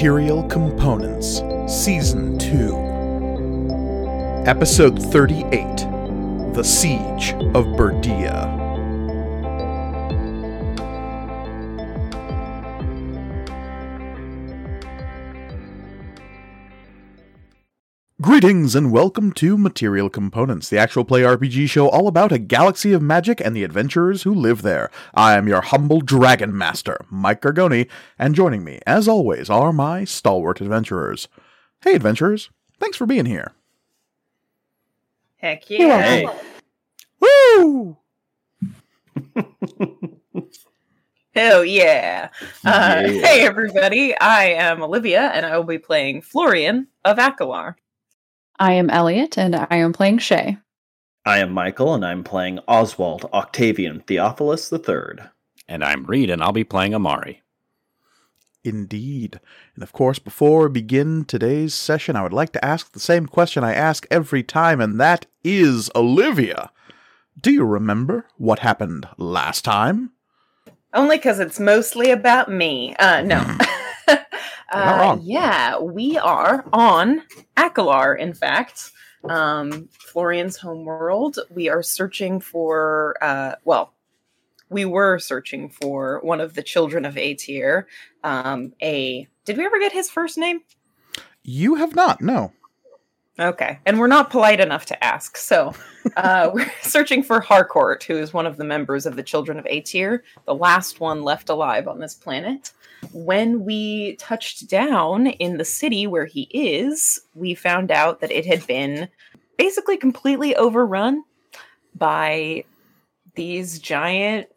Material Components, Season 2, Episode 38 The Siege of Berdea. Greetings and welcome to Material Components, the actual play RPG show all about a galaxy of magic and the adventurers who live there. I am your humble dragon master, Mike Gargoni, and joining me, as always, are my stalwart adventurers. Hey, adventurers, thanks for being here. Heck yeah. Hey. Woo! Hell yeah. Uh, Yeah. Hey, everybody. I am Olivia, and I will be playing Florian of Akalar. I am Elliot, and I am playing Shay. I am Michael, and I'm playing Oswald Octavian Theophilus III. And I'm Reed, and I'll be playing Amari. Indeed. And of course, before we begin today's session, I would like to ask the same question I ask every time, and that is Olivia. Do you remember what happened last time? Only because it's mostly about me. Uh, no. uh, yeah, we are on Akalar, in fact. Um, Florian's homeworld. We are searching for, uh, well, we were searching for one of the children of Aether. Um, a, did we ever get his first name? You have not, no. Okay. And we're not polite enough to ask. So uh, we're searching for Harcourt, who is one of the members of the Children of Aether, the last one left alive on this planet. When we touched down in the city where he is, we found out that it had been basically completely overrun by these giant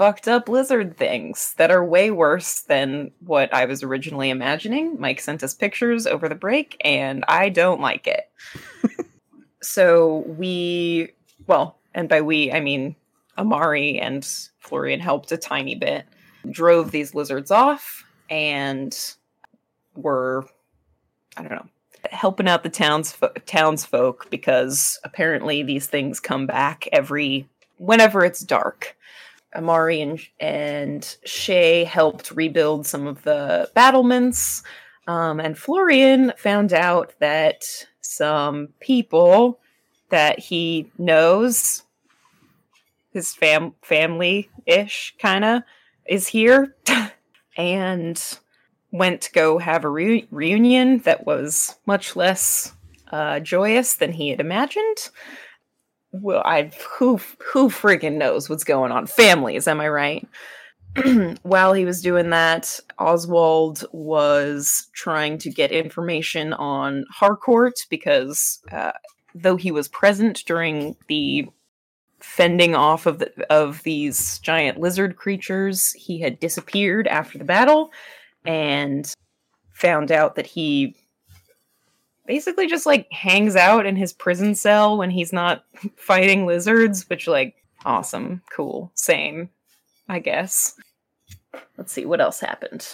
fucked up lizard things that are way worse than what I was originally imagining. Mike sent us pictures over the break, and I don't like it. so we, well, and by we, I mean Amari and Florian helped a tiny bit, drove these lizards off, and were, I don't know, helping out the towns townsfolk because apparently these things come back every whenever it's dark. Amari and and Shay helped rebuild some of the battlements, um, and Florian found out that some people that he knows, his fam family ish kind of, is here, and went to go have a reu- reunion that was much less uh, joyous than he had imagined well, I who who freaking knows what's going on? Families, am I right? While he was doing that, Oswald was trying to get information on Harcourt because uh, though he was present during the fending off of the, of these giant lizard creatures, he had disappeared after the battle and found out that he basically just like hangs out in his prison cell when he's not fighting lizards, which like awesome, cool, same, I guess. Let's see what else happened.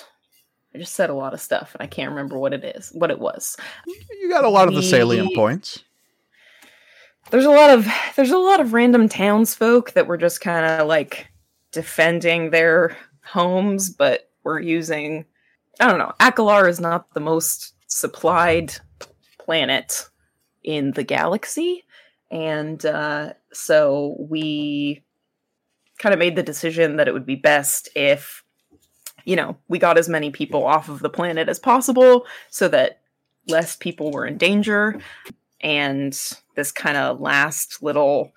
I just said a lot of stuff and I can't remember what it is, what it was. You got a lot of the salient points. There's a lot of there's a lot of random townsfolk that were just kind of like defending their homes, but we're using I don't know. Akalar is not the most supplied planet in the galaxy, and uh, so we kind of made the decision that it would be best if you know we got as many people off of the planet as possible, so that less people were in danger, and this kind of last little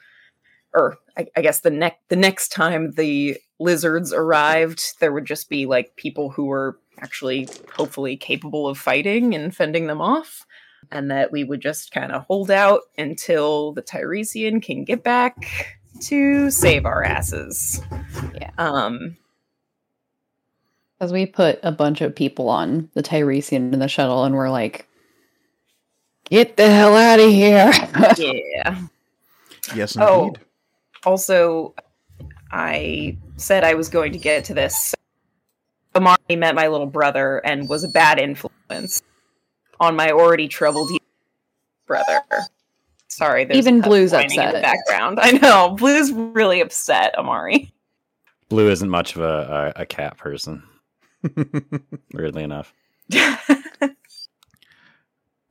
or I, I guess the next the next time the lizards arrived, there would just be like people who were actually hopefully capable of fighting and fending them off, and that we would just kind of hold out until the Tiresian can get back to save our asses. Yeah. Um. Because we put a bunch of people on the Tiresian in the shuttle, and we're like, get the hell out of here. Yeah. Yes, Oh. indeed. also i said i was going to get to this amari met my little brother and was a bad influence on my already troubled brother sorry there's Even a Blue's upset. in the background i know blue's really upset amari Blue isn't much of a, a, a cat person, weirdly enough.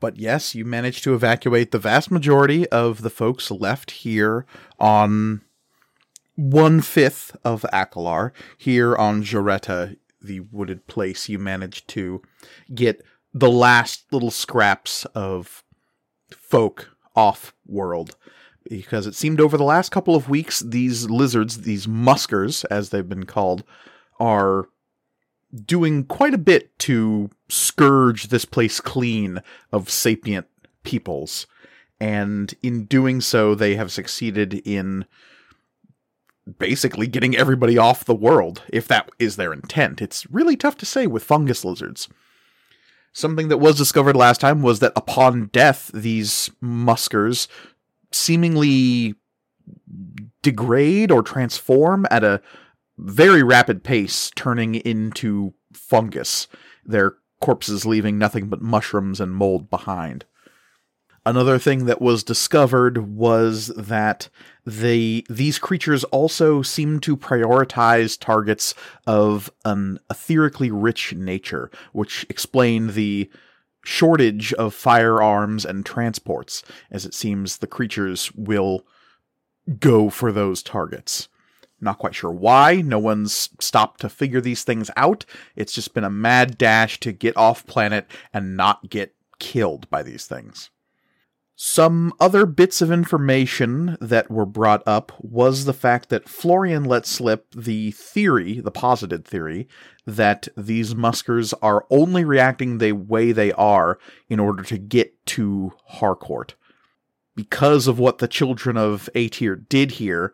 But yes, you managed to evacuate the vast majority of the folks left here on one fifth of Akalar. Here on Joretta, the wooded place, you managed to get the last little scraps of folk off world. Because it seemed over the last couple of weeks, these lizards, these muskers, as they've been called, are doing quite a bit to scourge this place clean of sapient peoples. And in doing so, they have succeeded in basically getting everybody off the world, if that is their intent. It's really tough to say with fungus lizards. Something that was discovered last time was that upon death, these muskers seemingly degrade or transform at a very rapid pace, turning into fungus, their corpses leaving nothing but mushrooms and mold behind. Another thing that was discovered was that they these creatures also seem to prioritize targets of an etherically rich nature, which explain the shortage of firearms and transports, as it seems the creatures will go for those targets. Not quite sure why. No one's stopped to figure these things out. It's just been a mad dash to get off planet and not get killed by these things. Some other bits of information that were brought up was the fact that Florian let slip the theory, the posited theory, that these muskers are only reacting the way they are in order to get to Harcourt. Because of what the children of Aether did here,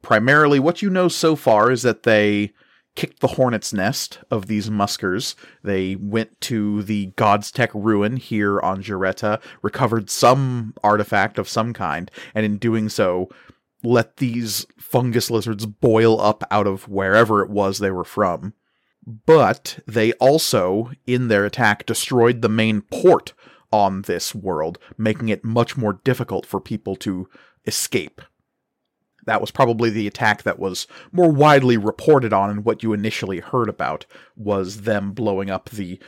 primarily what you know so far is that they kicked the hornet's nest of these muskers. They went to the God's Tech ruin here on Jareta, recovered some artifact of some kind, and in doing so, let these fungus lizards boil up out of wherever it was they were from. But they also, in their attack, destroyed the main port on this world, making it much more difficult for people to escape that was probably the attack that was more widely reported on and what you initially heard about was them blowing up the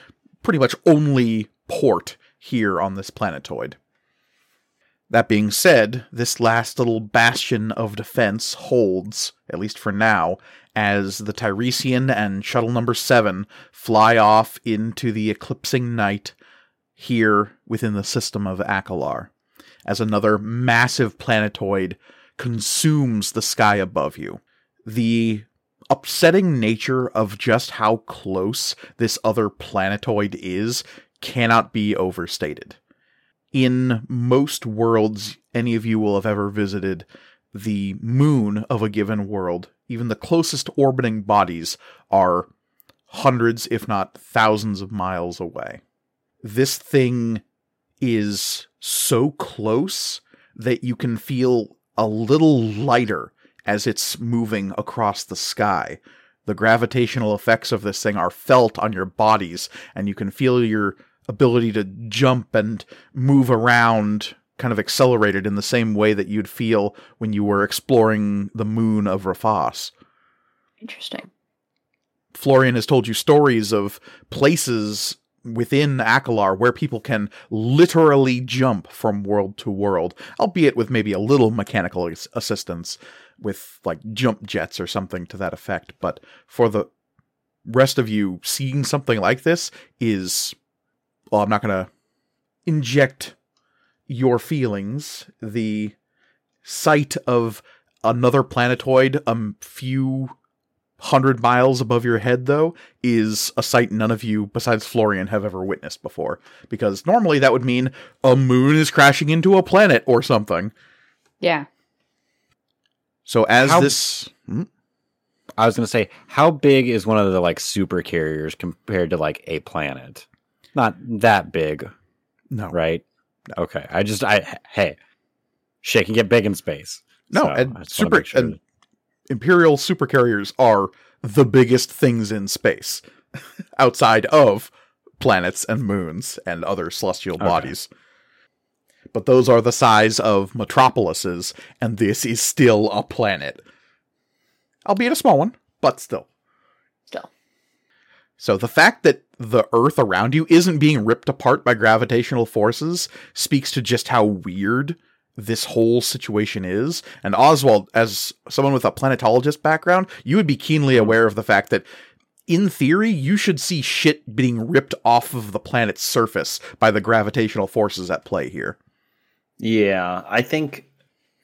pretty much only port here on this planetoid. That being said, this last little bastion of defense holds, at least for now, as the Tiresian and Shuttle Number 7 fly off into the eclipsing night here within the system of Akalar, as another massive planetoid consumes the sky above you. The upsetting nature of just how close this other planetoid is cannot be overstated. In most worlds any of you will have ever visited, the moon of a given world, even the closest orbiting bodies, are hundreds, if not thousands of miles away. This thing is so close that you can feel a little lighter as it's moving across the sky. The gravitational effects of this thing are felt on your bodies, and you can feel your ability to jump and move around kind of accelerated in the same way that you'd feel when you were exploring the moon of Rafas. Interesting. Florian has told you stories of places within Akalar where people can literally jump from world to world, albeit with maybe a little mechanical assistance with like jump jets or something to that effect. But for the rest of you, seeing something like this is, well, I'm not going to inject your feelings. The sight of another planetoid a few hundred miles above your head, though, is a sight none of you, besides Florian, have ever witnessed before. Because normally that would mean a moon is crashing into a planet or something. Yeah. So as How- this. Hmm? I was going to say, how big is one of the like super carriers compared to like a planet? Not that big, No. right? Okay. I just, I, hey, shit can get big in space. No, So, and I just wanna super sure and that- Imperial supercarriers are the biggest things in space outside of planets and moons and other celestial Okay. bodies. But those are the size of metropolises, and this is still a planet. Albeit a small one, but still. Still. So the fact that the Earth around you isn't being ripped apart by gravitational forces speaks to just how weird this whole situation is. And Oswald, as someone with a planetologist background, you would be keenly aware of the fact that in theory, you should see shit being ripped off of the planet's surface by the gravitational forces at play here. Yeah, I think.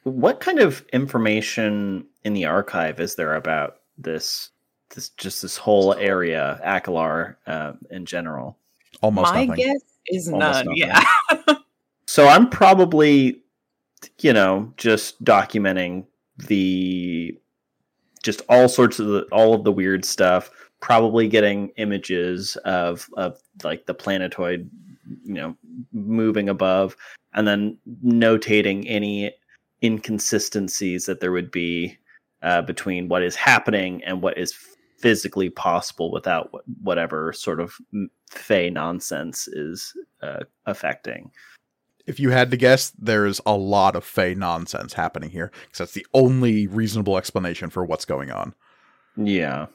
What kind of information in the archive is there about this? This just this whole area, Akalar, uh, in general. Almost My nothing. guess is Almost none. nothing. Yeah. So I'm probably, you know, just documenting the, just all sorts of the, all of the weird stuff. Probably getting images of of like the planetoid, you know, moving above, and then notating any inconsistencies that there would be uh, between what is happening and what is physically possible without whatever sort of fey nonsense is uh, affecting. If you had to guess, there's a lot of Fey nonsense happening here, because that's the only reasonable explanation for what's going on. Yeah.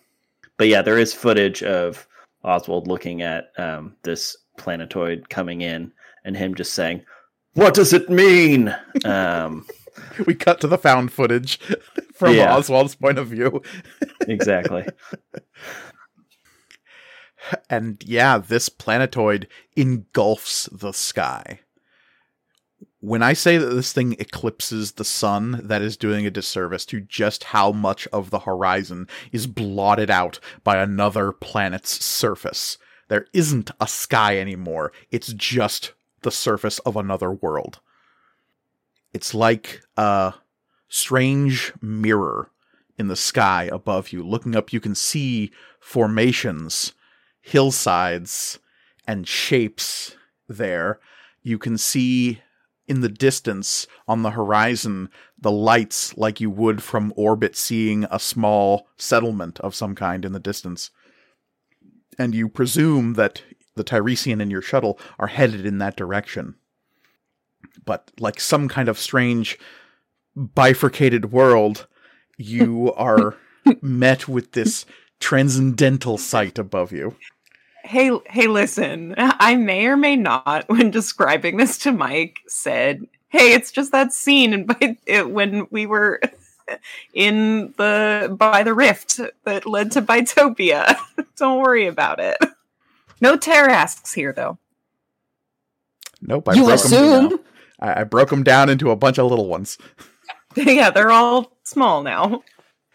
But yeah, there is footage of Oswald looking at um, this planetoid coming in and him just saying, What does it mean? um, We cut to the found footage from Yeah. Oswald's point of view. exactly. And yeah, this planetoid engulfs the sky. When I say that this thing eclipses the sun, that is doing a disservice to just how much of the horizon is blotted out by another planet's surface. There isn't a sky anymore, it's just the surface of another world. It's like a strange mirror in the sky above you. Looking up, you can see formations hillsides and shapes there. You can see in the distance on the horizon the lights like you would from orbit seeing a small settlement of some kind in the distance. And you presume that the Tiresian and your shuttle are headed in that direction. But like some kind of strange bifurcated world, you are met with this transcendental sight above you. Hey, hey, listen. I may or may not, when describing this to Mike, said, "Hey, it's just that scene and by it, when we were in the by the rift that led to Bytopia. Don't worry about it. No Tarrasques here, though. Nope, I you broke 'em- assume? I, I broke them down into a bunch of little ones. yeah, they're all small now.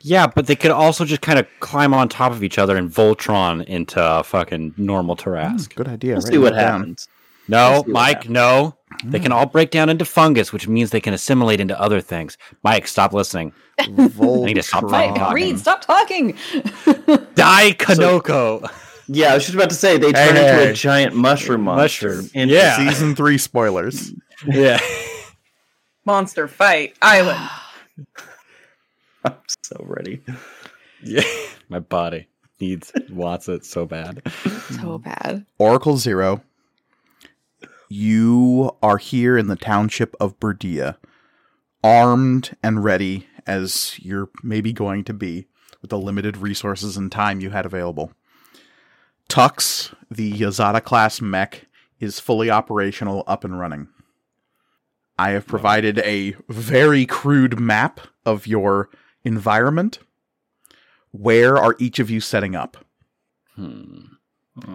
Yeah, but they could also just kind of climb on top of each other and Voltron into a fucking normal Tarrasque. Mm, good idea. We'll write see what down. happens. No, Let's see what Mike, happens. no. They can mm. all break down into fungus, which means they can assimilate into other things. Mike, stop listening. Voltron. to stop Mike, talking. Reed, stop talking. Die, Kanoko. Yeah, I was just about to say they Hey, turn into hey. a giant mushroom monster. Mushroom. in- Yeah. Season three spoilers. yeah. Monster fight island. I'm so ready. Yeah. My body needs, wants it so bad. so mm-hmm. bad. Oracle Zero. You are here in the township of Berdea, armed and ready as you're maybe going to be with the limited resources and time you had available. Tux, the Yazada class mech, is fully operational, up and running. I have provided a very crude map of your environment. Where are each of you setting up? Hmm.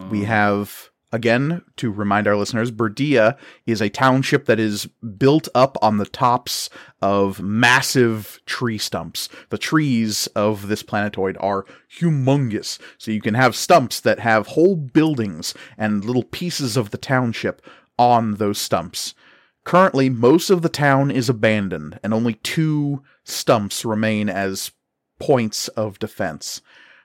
We have, again, to remind our listeners, Berdea is a township that is built up on the tops of massive tree stumps. The trees of this planetoid are humongous, so you can have stumps that have whole buildings and little pieces of the township on those stumps. Currently, most of the town is abandoned, and only two stumps remain as points of defense.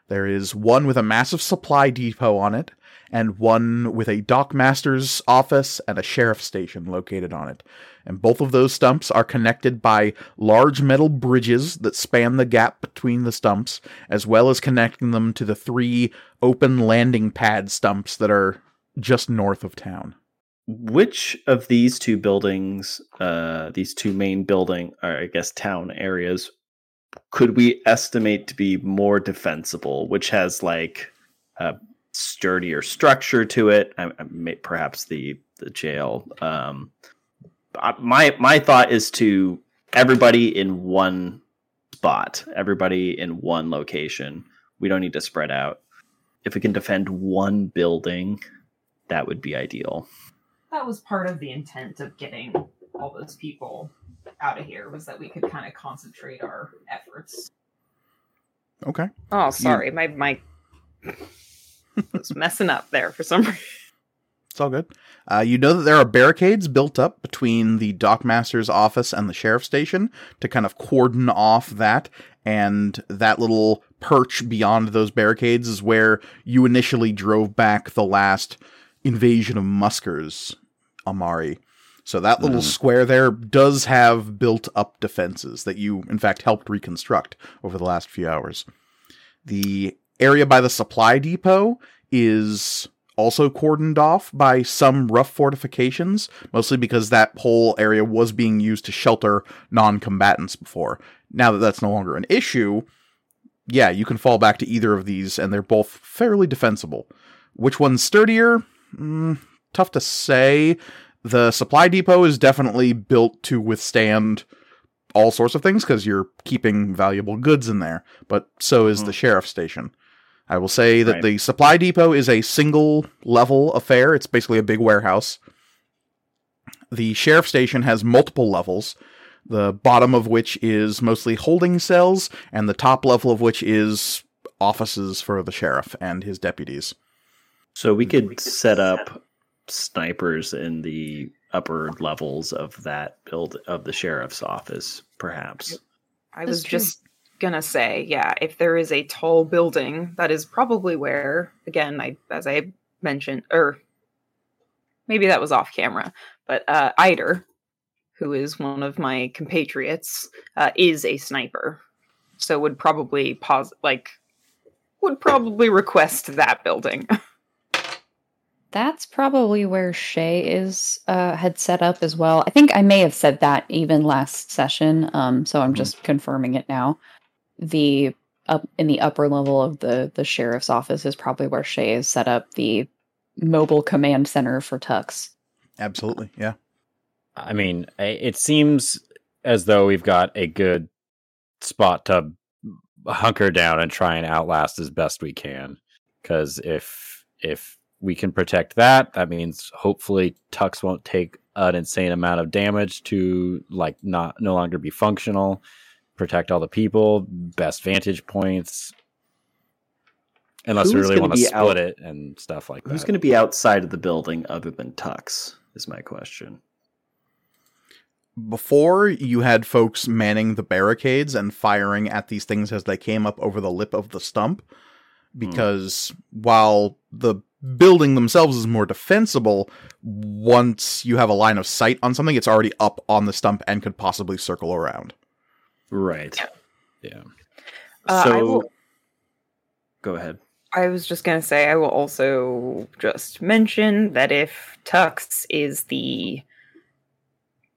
There is one with a massive supply depot on it, and one with a dockmaster's office and a sheriff station located on it. And both of those stumps are connected by large metal bridges that span the gap between the stumps, as well as connecting them to the three open landing pad stumps that are just north of town. Which of these two buildings, uh, these two main building, or I guess town areas, could we estimate to be more defensible? Which has like a sturdier structure to it. I, I may, perhaps the the jail. Um, my my thought is to everybody in one spot, everybody in one location. We don't need to spread out. If we can defend one building, that would be ideal. That was part of the intent of getting all those people out of here was that we could kind of concentrate our efforts. Okay. Oh, sorry, my mic was messing up there for some reason. It's all good. Uh, you know that there are barricades built up between the dockmaster's office and the sheriff's station to kind of cordon off that, and that little perch beyond those barricades is where you initially drove back the last invasion of muskers, Amari. So that little Mhm. square there does have built up defenses that you, in fact, helped reconstruct over the last few hours. The area by the supply depot is also cordoned off by some rough fortifications, mostly because that whole area was being used to shelter non combatants before. Now that that's no longer an issue, yeah, you can fall back to either of these, and they're both fairly defensible. Which one's sturdier? Mm, tough to say. The supply depot is definitely built to withstand all sorts of things because you're keeping valuable goods in there, but so is the mm-hmm. sheriff's station. I will say that Right. the supply depot is a single level affair. It's basically a big warehouse. The sheriff station has multiple levels, the bottom of which is mostly holding cells, and the top level of which is offices for the sheriff and his deputies. So we mm. could set up snipers in the upper levels of that build of the sheriff's office, perhaps. I was just gonna say, yeah, if there is a tall building, that is probably where, again, I as I mentioned, or maybe that was off camera, but uh, Eider, who is one of my compatriots, uh, is a sniper, so would probably pause, like, would probably request that building. That's probably where Shay is uh, had set up as well. I think I may have said that even last session. Um, so I'm Mhm. just confirming it now. The up in the upper level of the the sheriff's office is probably where Shay has set up the mobile command center for Tux. Absolutely, yeah. I mean, it seems as though we've got a good spot to hunker down and try and outlast as best we can. Because if if we can protect that, that means hopefully Tux won't take an insane amount of damage to like not no longer be functional. Protect all the people, best vantage points. Unless we really want to be split out- it and stuff like Who's that. Who's going to be outside of the building other than Tux? Is my question. Before you had folks manning the barricades and firing at these things as they came up over the lip of the stump, hmm. because while the building themselves is more defensible, once you have a line of sight on something, it's already up on the stump and could possibly circle around. Right. yeah. Uh, so will- go ahead. I was just going to say, I will also just mention that if Tux is the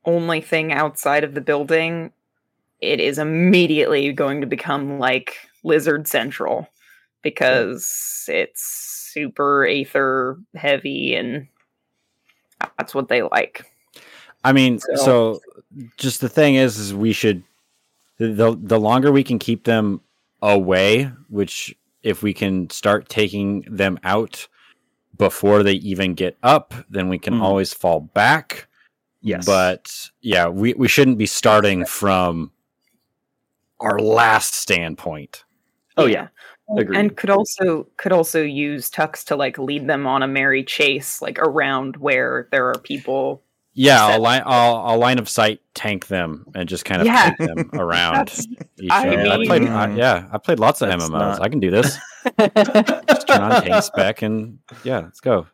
only thing outside of the building, it is immediately going to become like Lizard Central because it's super aether heavy and that's what they like. I mean, So- so, just the thing is, is we should the the longer we can keep them away, which if we can start taking them out before they even get up, then we can Mhm. always fall back. Yes. But yeah, we we shouldn't be starting from our last standpoint. oh yeah. And could also could also use Tux to like lead them on a merry chase like around where there are people Yeah, Set- I'll line I'll, I'll line of sight tank them and just kind of Yeah. take them around. Each I other. I mean- played, I- yeah, I played lots of MMOs. not- I can do this. Just turn on tank spec and yeah, let's go.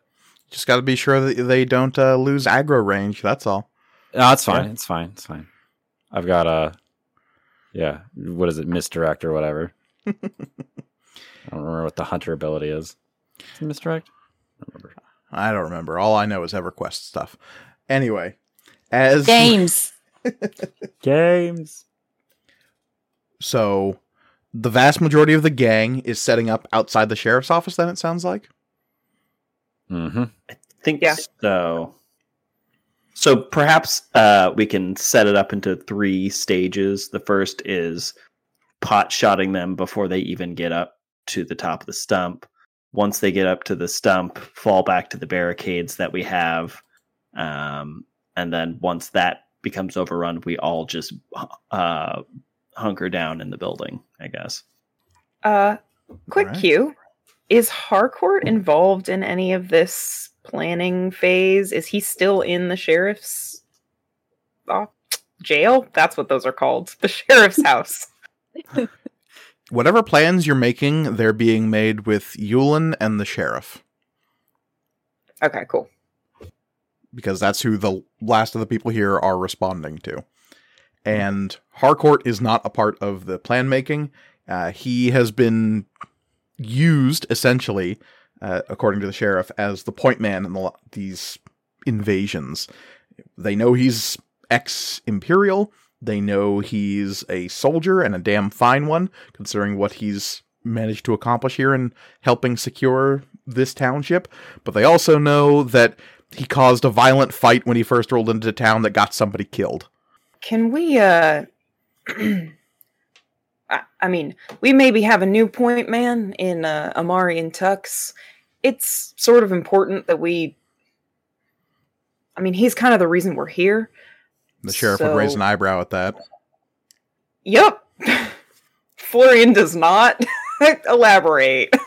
Just got to be sure that they don't uh, lose aggro range. That's all. No, it's fine. Yeah. It's fine. It's fine. I've got a, yeah. What is it? Misdirect or whatever. I don't remember what the hunter ability is. Is it misdirect? I don't remember. I don't remember. All I know is EverQuest stuff. Anyway, as Games. Games. so the vast majority of the gang is setting up outside the sheriff's office. Then it sounds like. Mm-hmm. I think Yeah. so. So perhaps uh, we can set it up into three stages. The first is pot shotting them before they even get up to the top of the stump. Once they get up to the stump, fall back to the barricades that we have, um, and then once that becomes overrun, we all just uh, hunker down in the building. I guess. Uh, quick Alright. cue. Is Harcourt involved in any of this planning phase? Is he still in the sheriff's uh, jail? That's what those are called. The sheriff's house. Whatever plans you're making, they're being made with Yulin and the sheriff. Okay, cool. because that's who the last of the people here are responding to. And Harcourt is not a part of the plan making. Uh, he has been used essentially, uh, according to the sheriff, as the point man in the, these invasions. They know he's ex Imperial. They know he's a soldier and a damn fine one, considering what he's managed to accomplish here in helping secure this township. But they also know that he caused a violent fight when he first rolled into town that got somebody killed. Can we, uh, I, mean, we maybe have a new point man in uh, Amari and Tux. It's sort of important that we, I mean, he's kind of the reason we're here. The sheriff would raise an eyebrow at that. Yep. Florian does not elaborate.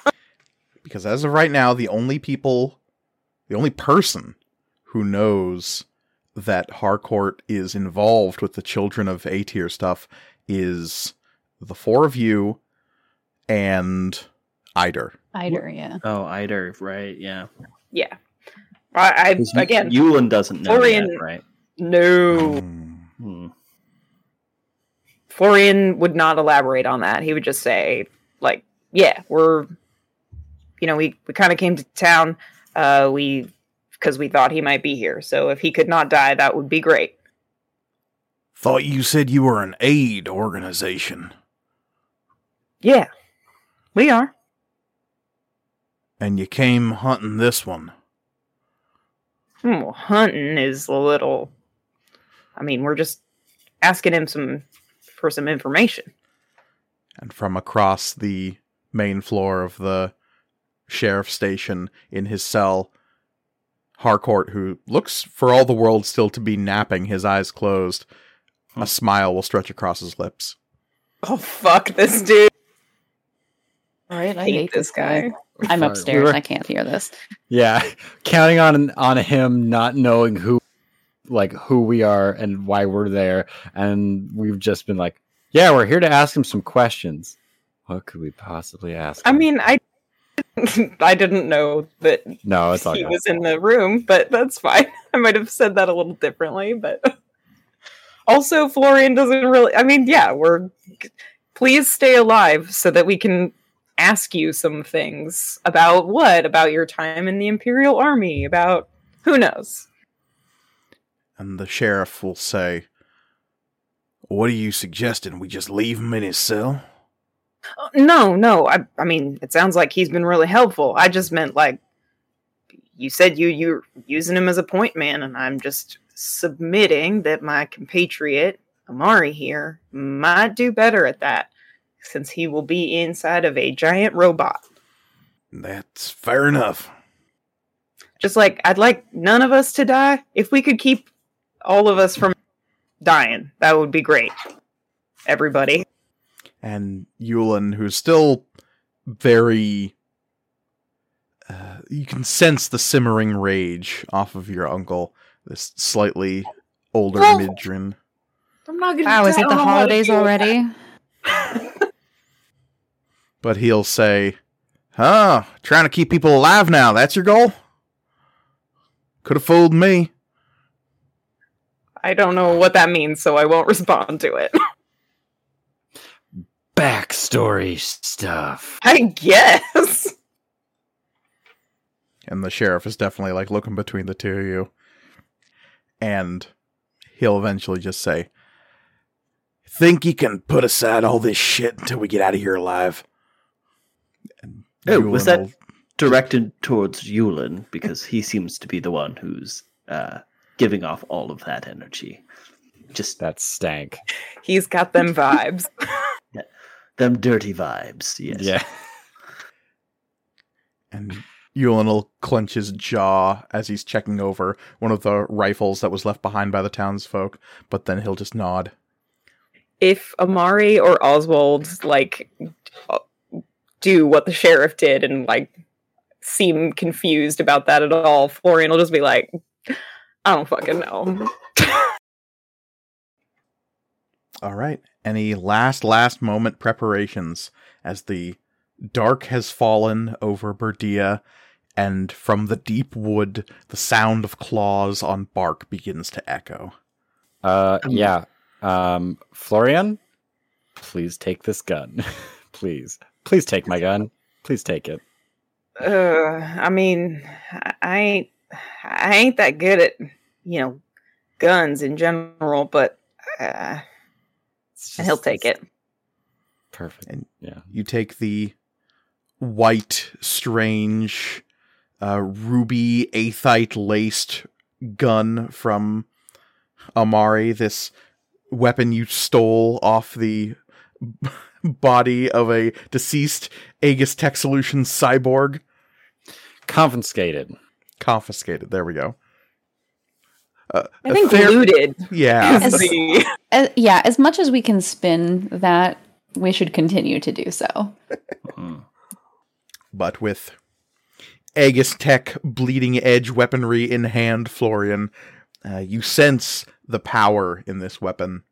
Because as of right now, the only people, the only person who knows that Harcourt is involved with the children of Aether stuff is the four of you and Eider. Eider, yeah. Oh, Eider, right? Yeah. Yeah. I, 'Cause I again, Yulin doesn't know Florian- yet, right? No. Hmm. Hmm. Florian would not elaborate on that. He would just say, like, yeah, we're, you know, we, we kind of came to town, uh, we, because we thought he might be here. So if he could not die, that would be great. Thought you said you were an aid organization, Yeah, we are. and you came hunting this one. Hmm, well, hunting is a little, I mean, we're just asking him some, for some information. And from across the main floor of the sheriff's station in his cell, Harcourt, who looks for all the world still to be napping, his eyes closed, Hmm. a smile will stretch across his lips. Oh, fuck this dude. All right, I hate hate this this guy. I'm upstairs. we were- I can't hear this. Yeah, counting on on him not knowing who, like who we are and why we're there, and we've just been like, yeah, we're here to ask him some questions. What could we possibly ask? I him? mean, I, I didn't know that no, it's all he good. was in the room, but that's fine. I might have said that a little differently, but also Florian doesn't really. I mean, yeah, we're. Please stay alive so that we can ask you some things about what about your time in the Imperial Army, about who knows. And the sheriff will say, What are you suggesting? We just leave him in his cell? Uh, No, no. I, I mean, it sounds like he's been really helpful. I just meant like you said you you're using him as a point man, and I'm just submitting that my compatriot Amari here might do better at that, since he will be inside of a giant robot. That's fair enough. Just like I'd like none of us to die. If we could keep all of us from dying, that would be great. Everybody. and Yulin, who's still very. Uh, you can sense the simmering rage off of your uncle, this slightly older Well- midrin. I'm not gonna. Wow, is it the holidays already? But he'll say, Huh, trying to keep people alive now, that's your goal? Could have fooled me. I don't know what that means, so I won't respond to it. backstory stuff. I guess. And the sheriff is definitely like looking between the two of you. And he'll eventually just say, Think you can put aside all this shit until we get out of here alive? And Oh, was that will- directed towards Yulin because he seems to be the one who's uh, giving off all of that energy. Just that stank. He's got them vibes. yeah. them dirty vibes. Yes. Yeah. And Yulin will clench his jaw as he's checking over one of the rifles that was left behind by the townsfolk, but then he'll just nod. if Amari or Oswald like uh, do what the sheriff did and like seem confused about that at all, Florian will just be like, I don't fucking know. All right. Any last, last moment preparations as the dark has fallen over Berdea, and from the deep wood, the sound of claws on bark begins to echo. Uh, Um, yeah. Um, Florian, please take this gun. please, please take my gun. Please take it. Uh, I mean, I I ain't, I ain't that good at you know guns in general, but uh, It's and he'll take it. Perfect. And- yeah. You take the white, strange, uh, ruby aethite laced gun from Amari, this weapon you stole off the body of a deceased Aegis Tech Solutions cyborg. Confiscated. Confiscated. There we go. Uh, I a think fair- looted Yeah. is As- Uh, yeah, as much as we can spin that, we should continue to do so. Mm. but with Aegis Tech bleeding edge weaponry in hand, Florian, uh, you sense the power in this weapon.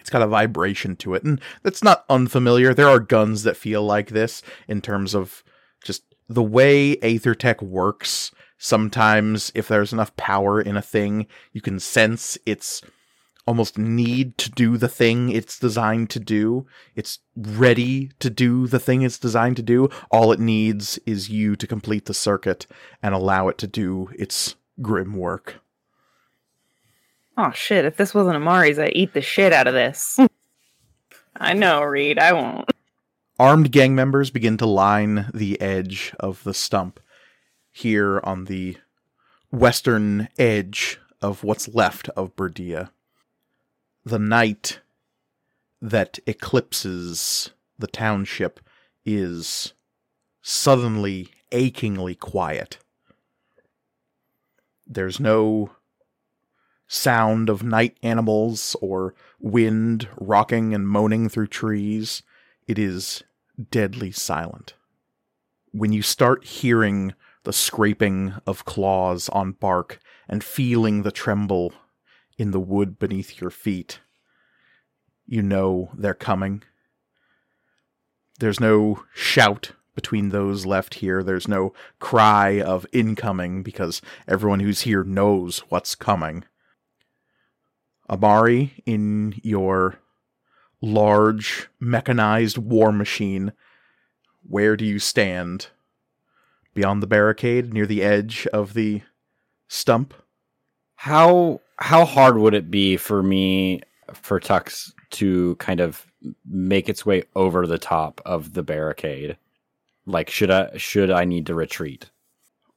It's got a vibration to it, and that's not unfamiliar. There are guns that feel like this in terms of just the way Aether Tech works. Sometimes, if there's enough power in a thing, you can sense its almost need to do the thing it's designed to do. It's ready to do the thing it's designed to do. All it needs is you to complete the circuit and allow it to do its grim work. Oh shit, if this wasn't Amari's, I'd eat the shit out of this. I know, Reed, I won't. Armed gang members begin to line the edge of the stump here on the western edge of what's left of Berdea. The night that eclipses the township is suddenly achingly quiet. There's no sound of night animals or wind rocking and moaning through trees. It is deadly silent. When you start hearing the scraping of claws on bark and feeling the tremble in the wood beneath your feet, you know they're coming. There's no shout between those left here. There's no cry of incoming because everyone who's here knows what's coming. Amari, in your large mechanized war machine, where do you stand? Beyond the barricade, near the edge of the stump? How how hard would it be for me for Tux to kind of make its way over the top of the barricade? Like should I should I need to retreat?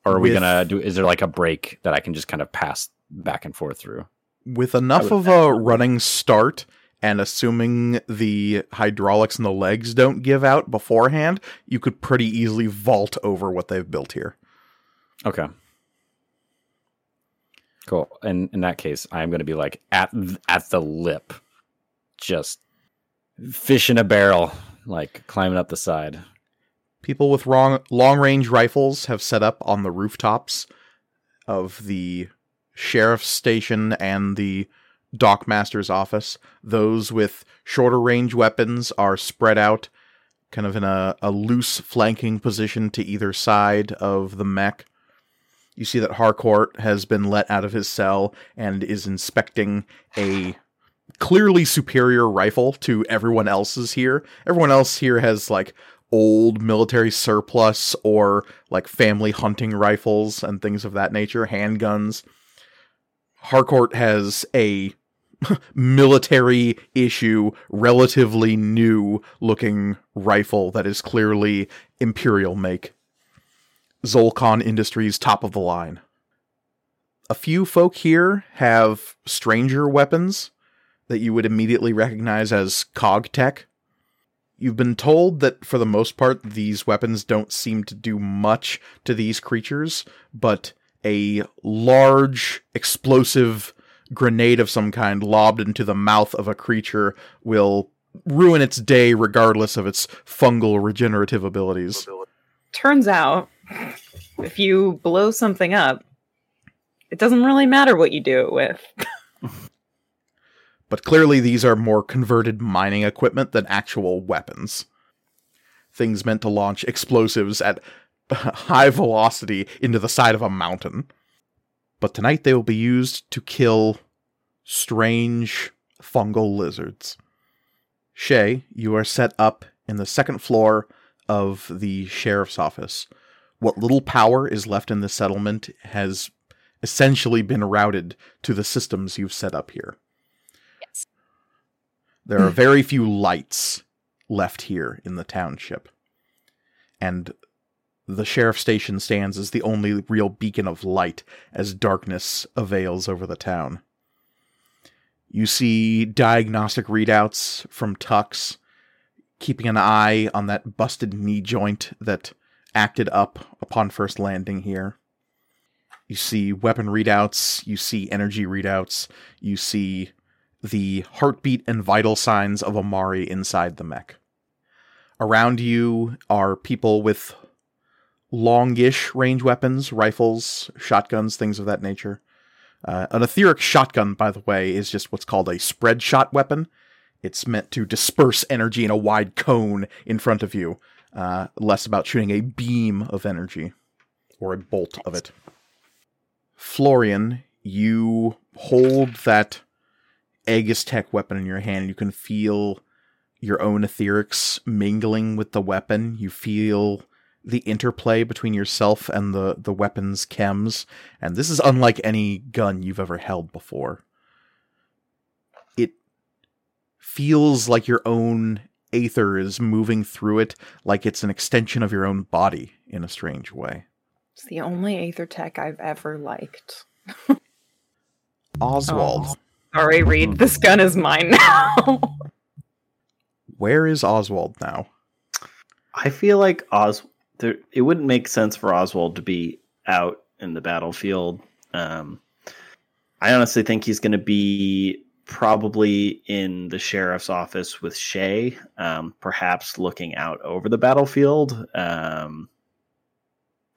Or are we With- gonna do is there like a break that I can just kind of pass back and forth through? With enough of a running start, and assuming the hydraulics and the legs don't give out beforehand, you could pretty easily vault over what they've built here. Okay. Cool. And in that case, I'm going to be like at th- at the lip, just fish in a barrel, like climbing up the side. People with wrong long range rifles have set up on the rooftops of the sheriff's station and the dockmaster's office. Those with shorter range weapons are spread out kind of in a, a loose flanking position to either side of the mech. You see that Harcourt has been let out of his cell and is inspecting a clearly superior rifle to everyone else's here. Everyone else here has like old military surplus or like family hunting rifles and things of that nature, handguns. Harcourt has a military issue, relatively new looking rifle that is clearly Imperial make. Zolcon Industries top of the line. A few folk here have stranger weapons that you would immediately recognize as cog tech. You've been told that for the most part, these weapons don't seem to do much to these creatures, but a large explosive grenade of some kind lobbed into the mouth of a creature will ruin its day regardless of its fungal regenerative abilities. Turns out, if you blow something up, it doesn't really matter what you do it with. But clearly, these are more converted mining equipment than actual weapons. Things meant to launch explosives at high velocity into the side of a mountain. But tonight they will be used to kill strange fungal lizards. Shay, you are set up in the second floor of the sheriff's office. What little power is left in the settlement has essentially been routed to the systems you've set up here. Yes. There are very few lights left here in the township. And the sheriff station stands as the only real beacon of light as darkness avails over the town. You see diagnostic readouts from Tux, keeping an eye on that busted knee joint that acted up upon first landing here. You see weapon readouts, you see energy readouts, you see the heartbeat and vital signs of Amari inside the mech. Around you are people with longish range weapons, rifles, shotguns, things of that nature. Uh, an etheric shotgun, by the way, is just what's called a spread shot weapon. It's meant to disperse energy in a wide cone in front of you, uh, less about shooting a beam of energy or a bolt of it. Florian, you hold that Aegis Tech weapon in your hand. You can feel your own etherics mingling with the weapon. You feel the interplay between yourself and the, the weapon's chems, and this is unlike any gun you've ever held before. It feels like your own aether is moving through it, like it's an extension of your own body in a strange way. It's the only Aether Tech I've ever liked. Oswald, Oh. Sorry, Reed. This gun is mine now. where is Oswald now? I feel like Os there it wouldn't make sense for Oswald to be out in the battlefield. Um, I honestly think he's going to be probably in the sheriff's office with Shay, um, perhaps looking out over the battlefield um,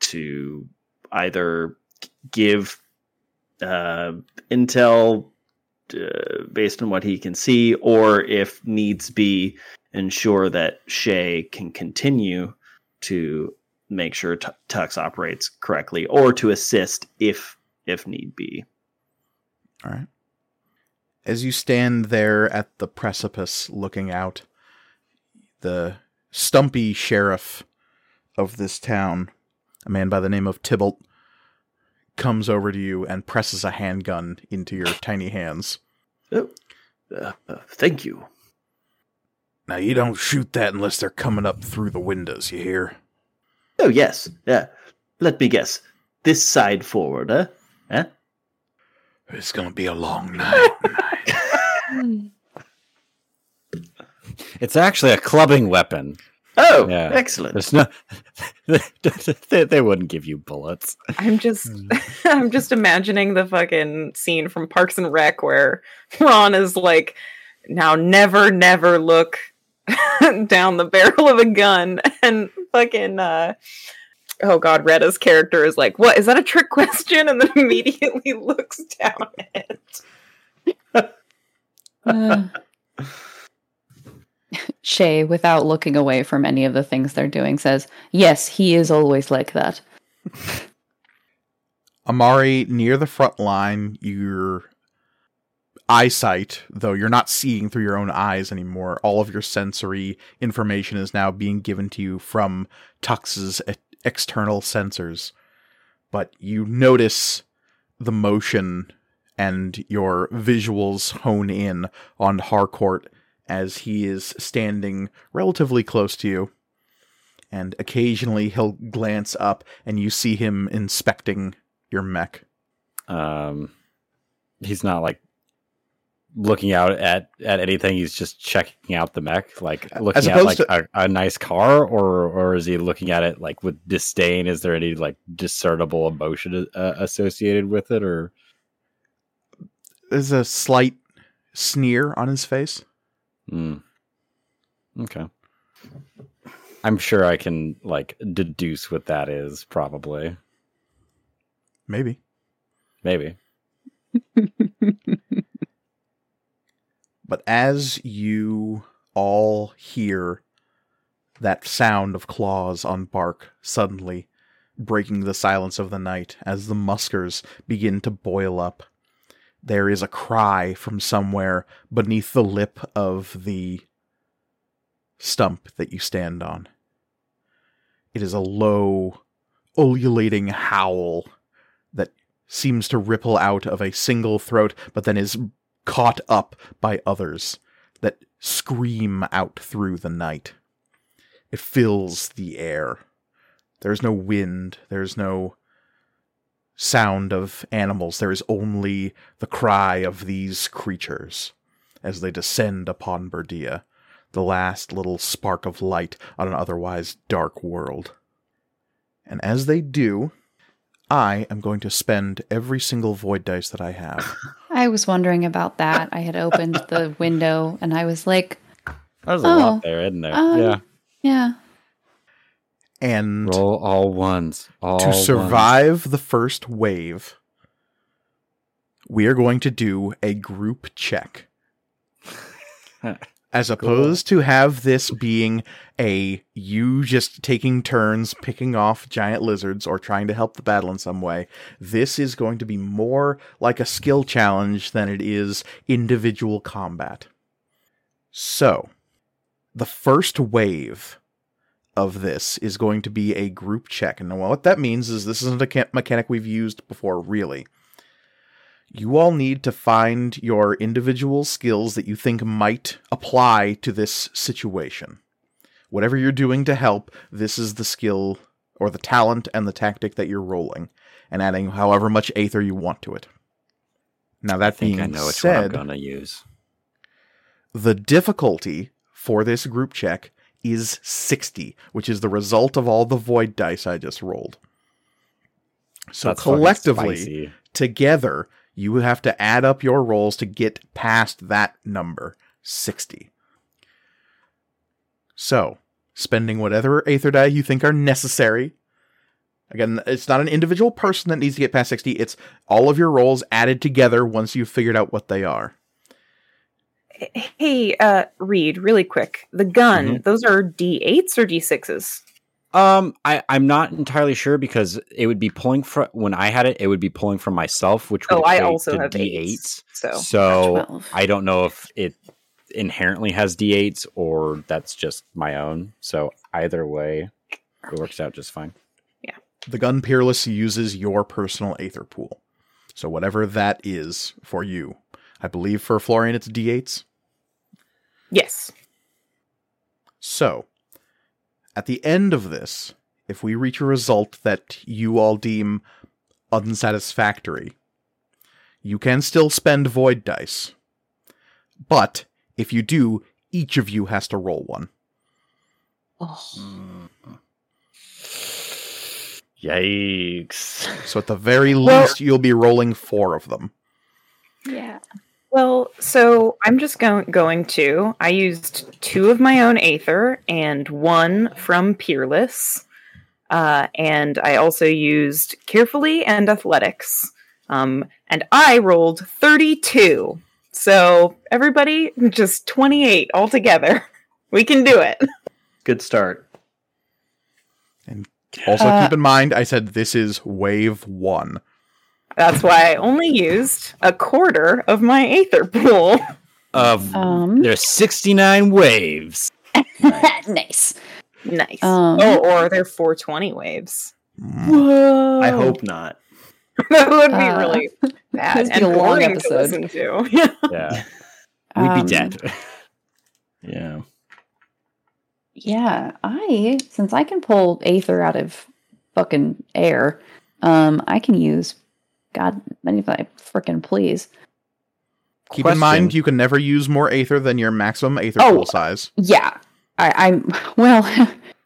to either give uh, intel uh, based on what he can see, or if needs be, ensure that Shay can continue to make sure T- Tux operates correctly, or to assist if if need be. All right. As you stand there at the precipice looking out, the stumpy sheriff of this town, a man by the name of Tybalt, comes over to you and presses a handgun into your tiny hands. Oh, uh, uh, thank you. Now, you don't shoot that unless they're coming up through the windows, you hear? Oh yes, yeah. Let me guess. This side forward, huh? Huh? It's gonna be a long night. It's actually a clubbing weapon. Oh, Yeah. excellent. There's no, they, they wouldn't give you bullets. I'm just I'm just imagining the fucking scene from Parks and Rec where Ron is like, now never, never look down the barrel of a gun and fucking uh oh god, Retta's character is like, What is that a trick question? And then immediately looks down at it. Uh, Shay, without looking away from any of the things they're doing, says, Yes, he is always like that. Amari, near the front line, your eyesight, though you're not seeing through your own eyes anymore, all of your sensory information is now being given to you from Tux's external sensors. But you notice the motion and your visuals hone in on Harcourt as he is standing relatively close to you. and occasionally he'll glance up and you see him inspecting your mech. Um, he's not like looking out at at anything. He's just checking out the mech, like looking at like opposed a, a nice car, or or is he looking at it like with disdain? Is there any like discernible emotion uh, associated with it, or There's a slight sneer on his face. Hmm. Okay. I'm sure I can like deduce what that is. Probably, Maybe. maybe. But as you all hear that sound of claws on bark suddenly breaking the silence of the night as the muskers begin to boil up, there is a cry from somewhere beneath the lip of the stump that you stand on. It is a low, ululating howl that seems to ripple out of a single throat, but then is caught up by others that scream out through the night. It fills the air. There's no wind, there's no sound of animals, there is only the cry of these creatures as they descend upon Berdea, the last little spark of light on an otherwise dark world. And as they do, I am going to spend every single void dice that I have. I was wondering about that. I had opened the window and I was like, There's a Oh, lot there, isn't there? um, yeah. yeah. And Roll all ones. All to survive the first wave, we are going to do a group check. As opposed to have this being a you just taking turns picking off giant lizards or trying to help the battle in some way, this is going to be more like a skill challenge than it is individual combat. So, the first wave of this is going to be a group check. And what that means is this isn't a mechanic we've used before, really. You all need to find your individual skills that you think might apply to this situation. Whatever you're doing to help, this is the skill or the talent and the tactic that you're rolling, and adding however much aether you want to it. Now, I that think being I know which one I'm said, gonna use. the difficulty for this group check is 60, which is the result of all the void dice I just rolled. So That's collectively, together, you have to add up your rolls to get past that number 60. So, spending whatever Aether die you think are necessary. Again, it's not an individual person that needs to get past 60, it's all of your rolls added together once you've figured out what they are. Hey, uh, Reed, really quick. The gun, Mm-hmm. those are D8s or D6s? Um, I I'm not entirely sure because it would be pulling from when I had it. It would be pulling from myself, which would Oh, I also to have D8s. eights. So, So I don't know if it inherently has D8s or that's just my own. So either way, it works out just fine. Yeah. The gun peerless uses your personal aether pool. So whatever that is for you. I believe for Florian it's D8s. yes. So, at the end of this, if we reach a result that you all deem unsatisfactory, you can still spend void dice. But if you do, each of you has to roll one. Oh. Yikes! So at the very Well- least, you'll be rolling four of them. Yeah. Well, so I'm just going going to. I used two of my own Aether and one from Peerless. Uh, and I also used Carefully and Athletics. Um, and I rolled 32. So everybody, just 28 altogether. We can do it. Good start. And also, Uh, keep in mind, I said this is wave one. That's why I only used a quarter of my Aether pool. Of Um. there's 69 waves. nice. nice. Um. oh, or they're 420 waves. Whoa. I hope not. that would be Uh, really bad this would and be a long boring to episode. listen to. Yeah, we'd Um, be dead. Yeah. Yeah, I since I can pull Aether out of fucking air, um, I can use God many if I frickin' please. Keep in mind, you can never use more Aether than your maximum Aether Oh. pool size. Yeah, I, I'm well.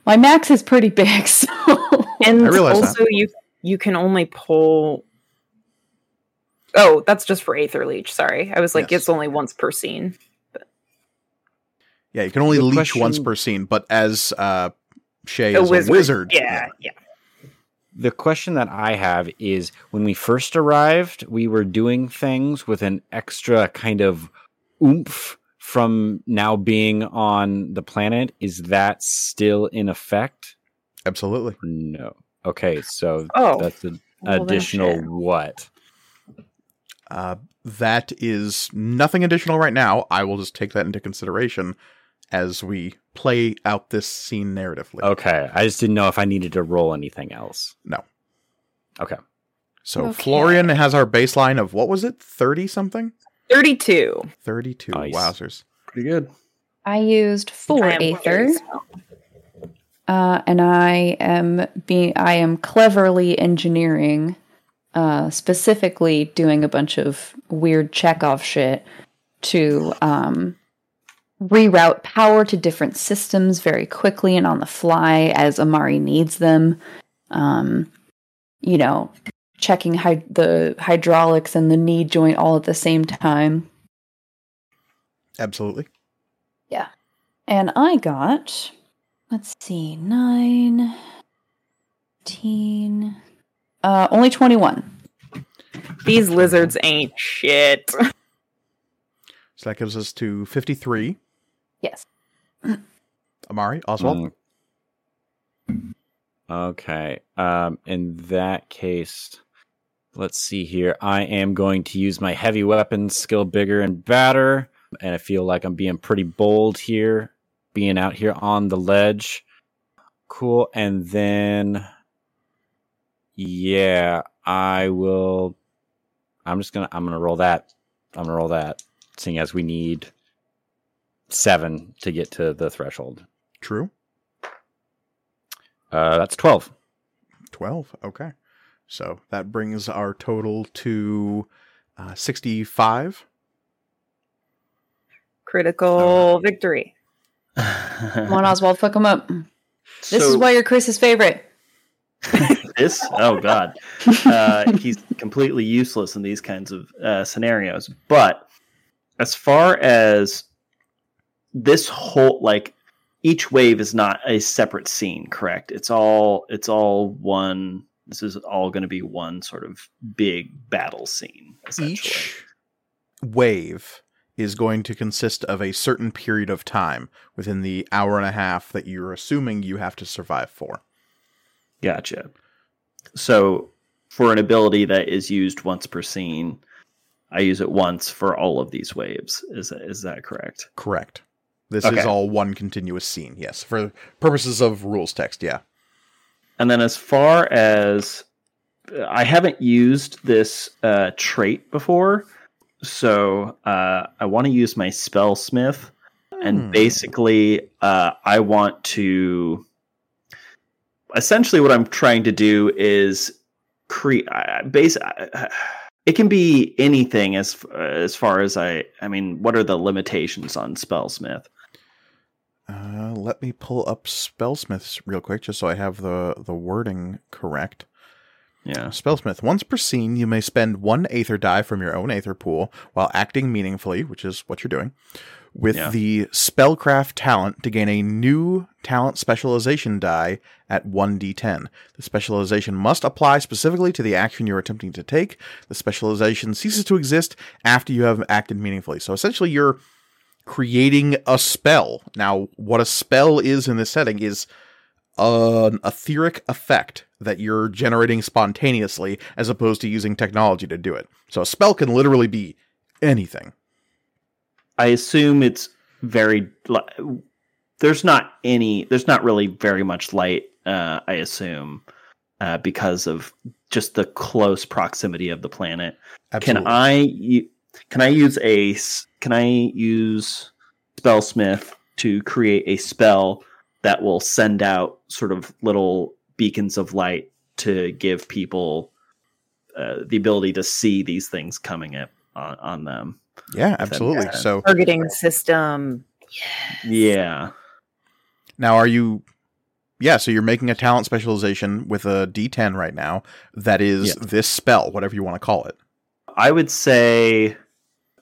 my max is pretty big, so And I realize that. also you you can only pull Oh, that's just for Aether Leech, sorry. I was like, Yes. it's only once per scene. Yeah, you can only The leech once per scene, but as uh, Shay A is a wizard, Yeah, yeah. The question that I have is when we first arrived, we were doing things with an extra kind of oomph from now being on the planet. Is that still in effect? absolutely. No. Okay, so Oh. that's an Well, additional share. what? Uh, that is nothing additional right now. I will just take that into consideration as we play out this scene narratively. Okay, I just didn't know if I needed to roll anything else. No. Okay. So Okay. Florian has our baseline of what was it? 30 something? 32. 32. Nice. Wowzers. Pretty good. I used four I am Aether. curious now. Uh, and I am being I am cleverly engineering, uh, specifically doing a bunch of weird Chekhov shit to um, reroute power to different systems very quickly and on the fly as Amari needs them. Um, you know, checking hy- the hydraulics and the knee joint all at the same time. Absolutely. Yeah. And I got, let's see, nine, 10, uh, only 21. These lizards ain't shit. So that gives us to 53. Yes. Amari, Oswald. Mm. Okay. Um, in that case, let's see here. I am going to use my heavy weapons skill bigger and badder. And I feel like I'm being pretty bold here, being out here on the ledge. Cool. And then, yeah, I will. I'm just gonna. I'm gonna roll that. I'm gonna roll that, seeing as we need seven to get to the threshold. True. Uh, that's twelve. 12. Okay. So that brings our total to uh, 65. Critical victory. Come on, Oswald, fuck him up. This is why you're Chris's favorite. this? Oh god. Uh, he's completely useless in these kinds of uh, scenarios. But as far as this whole like each wave is not a separate scene correct? It's all it's all one this is all going to be one sort of big battle scene Each wave is going to consist of a certain period of time within the hour and a half that you're assuming you have to survive for. Gotcha. So for an ability that is used once per scene, I use it once for all of these waves. Is that, is that correct? Correct. This Okay. is all one continuous scene. Yes, for purposes of rules text. Yeah. And then as far as I haven't used this uh, trait before, so uh, I want to use my spellsmith, and Hmm. basically uh, I want to. Essentially, what I'm trying to do is create. Base. uh, It can be anything as as far as I. I mean, what are the limitations on spellsmith? Uh, let me pull up spellsmiths real quick, just so I have the the wording correct. Yeah. Spellsmith. Once per scene, you may spend one Aether die from your own Aether pool while acting meaningfully, which is what you're doing, with Yeah. the Spellcraft talent to gain a new talent specialization die at 1d10. The specialization must apply specifically to the action you're attempting to take. The specialization ceases to exist after you have acted meaningfully. So essentially, you're creating a spell. Now, what a spell is in this setting is an etheric effect that you're generating spontaneously as opposed to using technology to do it. So a spell can literally be anything. I assume it's very. There's not any. There's not really very much light. Uh, I assume uh, because of just the close proximity of the planet. Absolutely. Can I? Can I use a Can I use spellsmith to create a spell that will send out sort of little beacons of light to give people uh, the ability to see these things coming up on, on them. Yeah, absolutely. makes So Targeting system. Yeah. now are you yeah, so you're making a talent specialization with a D10 right now that is Yes. this spell, whatever you want to call it. I would say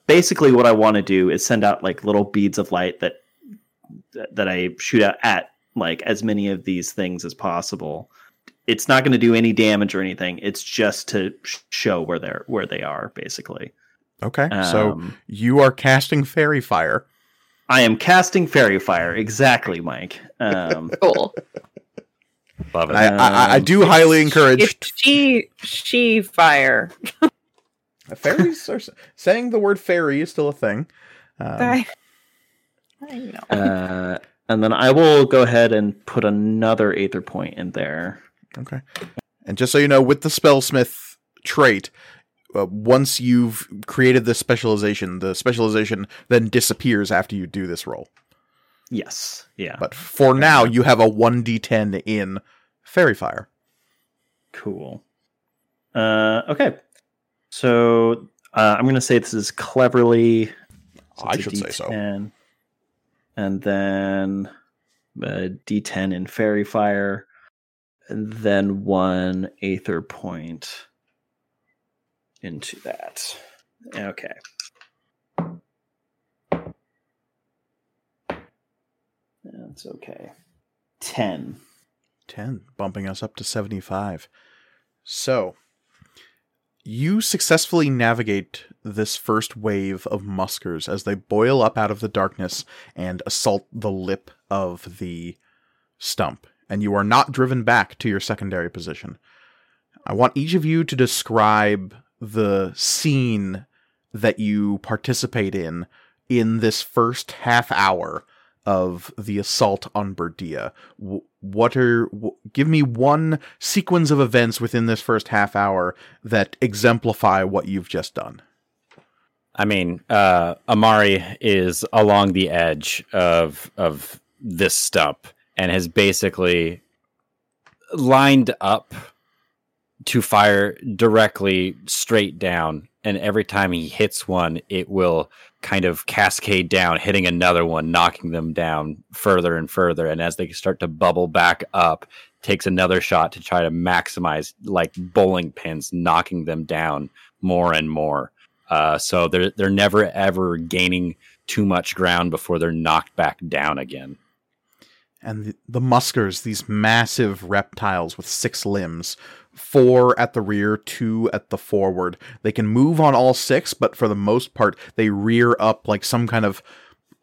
basically what I want to do is send out like little beads of light that that I shoot out at like as many of these things as possible. It's not going to do any damage or anything. It's just to sh- show where they're where they are basically. Okay. so Um, you are casting fairy fire. I am casting fairy fire exactly, Mike. Um, Cool. Love it. I, I, I Um, do highly encourage It's she she fire. fairies are saying the word fairy is still a thing. Um, I, I know. uh, and then I will go ahead and put another aether point in there. Okay. And just so you know, with the spellsmith trait, uh, once you've created this specialization, the specialization then disappears after you do this roll. Yes. Yeah. But for now, you have a 1d10 in fairy fire. Cool. Uh, okay. So uh, I'm going to say this is cleverly. I should say so. D10, And then uh, a D10 in fairy fire, and then one aether point into that. Okay. That's okay. 10. 10, bumping us up to 75. So, you successfully navigate this first wave of muskers as they boil up out of the darkness and assault the lip of the stump, and you are not driven back to your secondary position. I want each of you to describe the scene that you participate in in this first half hour of the assault on Berdea. What are give me one sequence of events within this first half hour that exemplify what you've just done. I mean, uh, Amari is along the edge of of this stump and has basically lined up to fire directly straight down. And every time he hits one, it will kind of cascade down, hitting another one, knocking them down further and further. And as they start to bubble back up, takes another shot to try to maximize, like bowling pins, knocking them down more and more. Uh, so they're they're never ever gaining too much ground before they're knocked back down again. And the, the muskers, these massive reptiles with six limbs, four at the rear, two at the forward. They can move on all six, but for the most part, they rear up like some kind of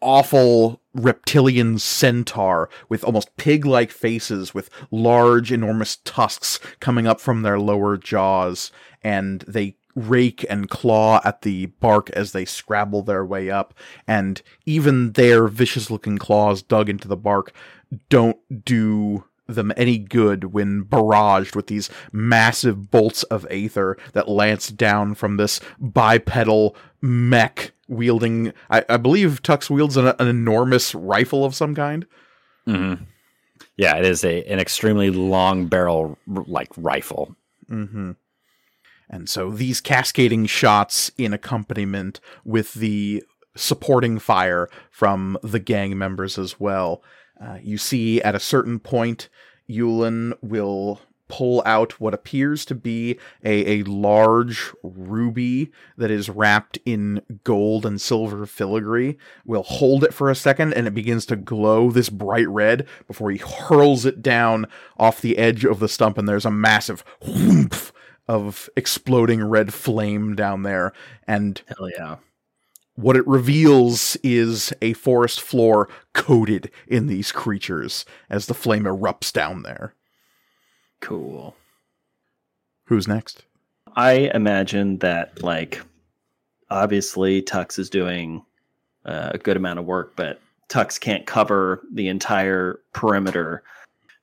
awful reptilian centaur with almost pig like faces with large, enormous tusks coming up from their lower jaws. And they rake and claw at the bark as they scrabble their way up. And even their vicious looking claws dug into the bark don't do them any good when barraged with these massive bolts of aether that lance down from this bipedal mech wielding I, I believe Tux wields an, an enormous rifle of some kind. Mm-hmm. Yeah, it is a an extremely long barrel like rifle. Mm-hmm. And so these cascading shots in accompaniment with the supporting fire from the gang members as well. Uh, you see at a certain point, Yulin will pull out what appears to be a, a large ruby that is wrapped in gold and silver filigree. Will hold it for a second and it begins to glow this bright red before he hurls it down off the edge of the stump, and there's a massive whoomph of exploding red flame down there. And Hell yeah. What it reveals is a forest floor coated in these creatures as the flame erupts down there. Cool. Who's next? I imagine that, like, obviously Tux is doing uh, a good amount of work, but Tux can't cover the entire perimeter,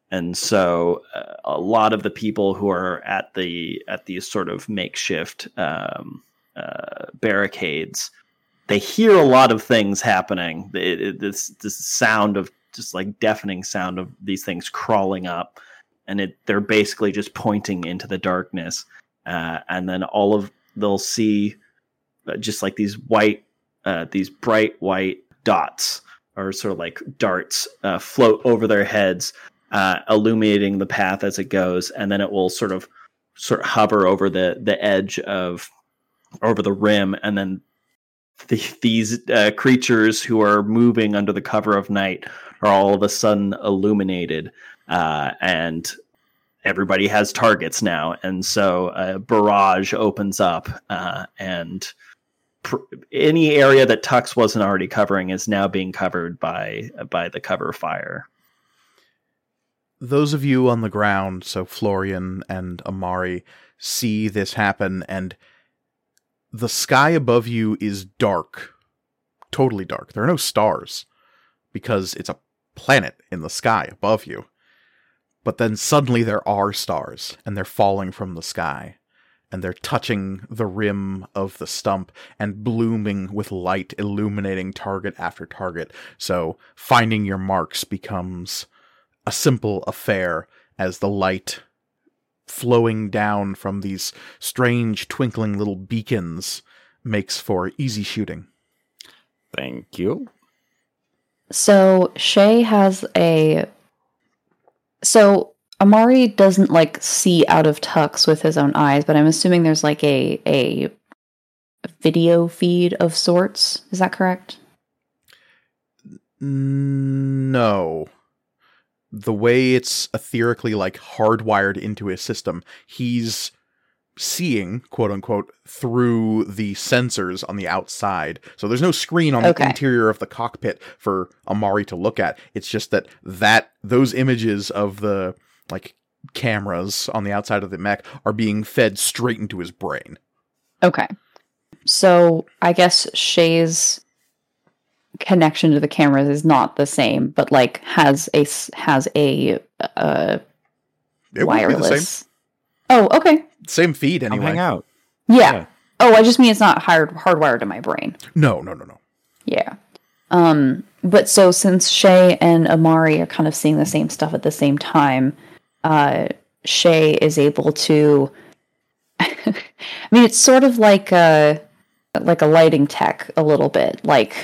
and so uh, a lot of the people who are at the at these sort of makeshift um, uh, barricades, they hear a lot of things happening. It, it- this this sound of just like deafening sound of these things crawling up, and it they're basically just pointing into the darkness, uh, and then all of they'll see uh, just like these white, uh, these bright white dots or sort of like darts uh, float over their heads, uh, illuminating the path as it goes, and then it will sort of sort of hover over the the edge of over the rim, and then the, these uh, creatures who are moving under the cover of night are all of a sudden illuminated, uh, and everybody has targets now, and so a barrage opens up, uh, and pr- any area that Tux wasn't already covering is now being covered by by the cover fire. Those of you on the ground, so Florian and Amari, see this happen, and the sky above you is dark. Totally dark. There are no stars because it's a planet in the sky above you. But then suddenly there are stars, and they're falling from the sky, and they're touching the rim of the stump and blooming with light, illuminating target after target. So finding your marks becomes a simple affair as the light flowing down from these strange twinkling little beacons makes for easy shooting. Thank you. So Shay has a. So Amari doesn't like see out of Tux with his own eyes, but I'm assuming there's like a a video feed of sorts. Is that correct? No. The way it's etherically like hardwired into his system, he's seeing, quote unquote, through the sensors on the outside. So there's no screen on Okay. the interior of the cockpit for Amari to look at. It's just that that those images of the like cameras on the outside of the mech are being fed straight into his brain. Okay. So I guess Shay's connection to the cameras is not the same, but like has a has a uh, It would be the same, wireless. Oh, okay. same feed Come anyway. hang out. Yeah. Yeah. Oh, I just mean it's not hard hardwired to my brain. No, no, no, no. Yeah. Um, but so since Shay and Amari are kind of seeing the same stuff at the same time, uh, Shay is able to. I mean, it's sort of like a like a lighting tech a little bit. Like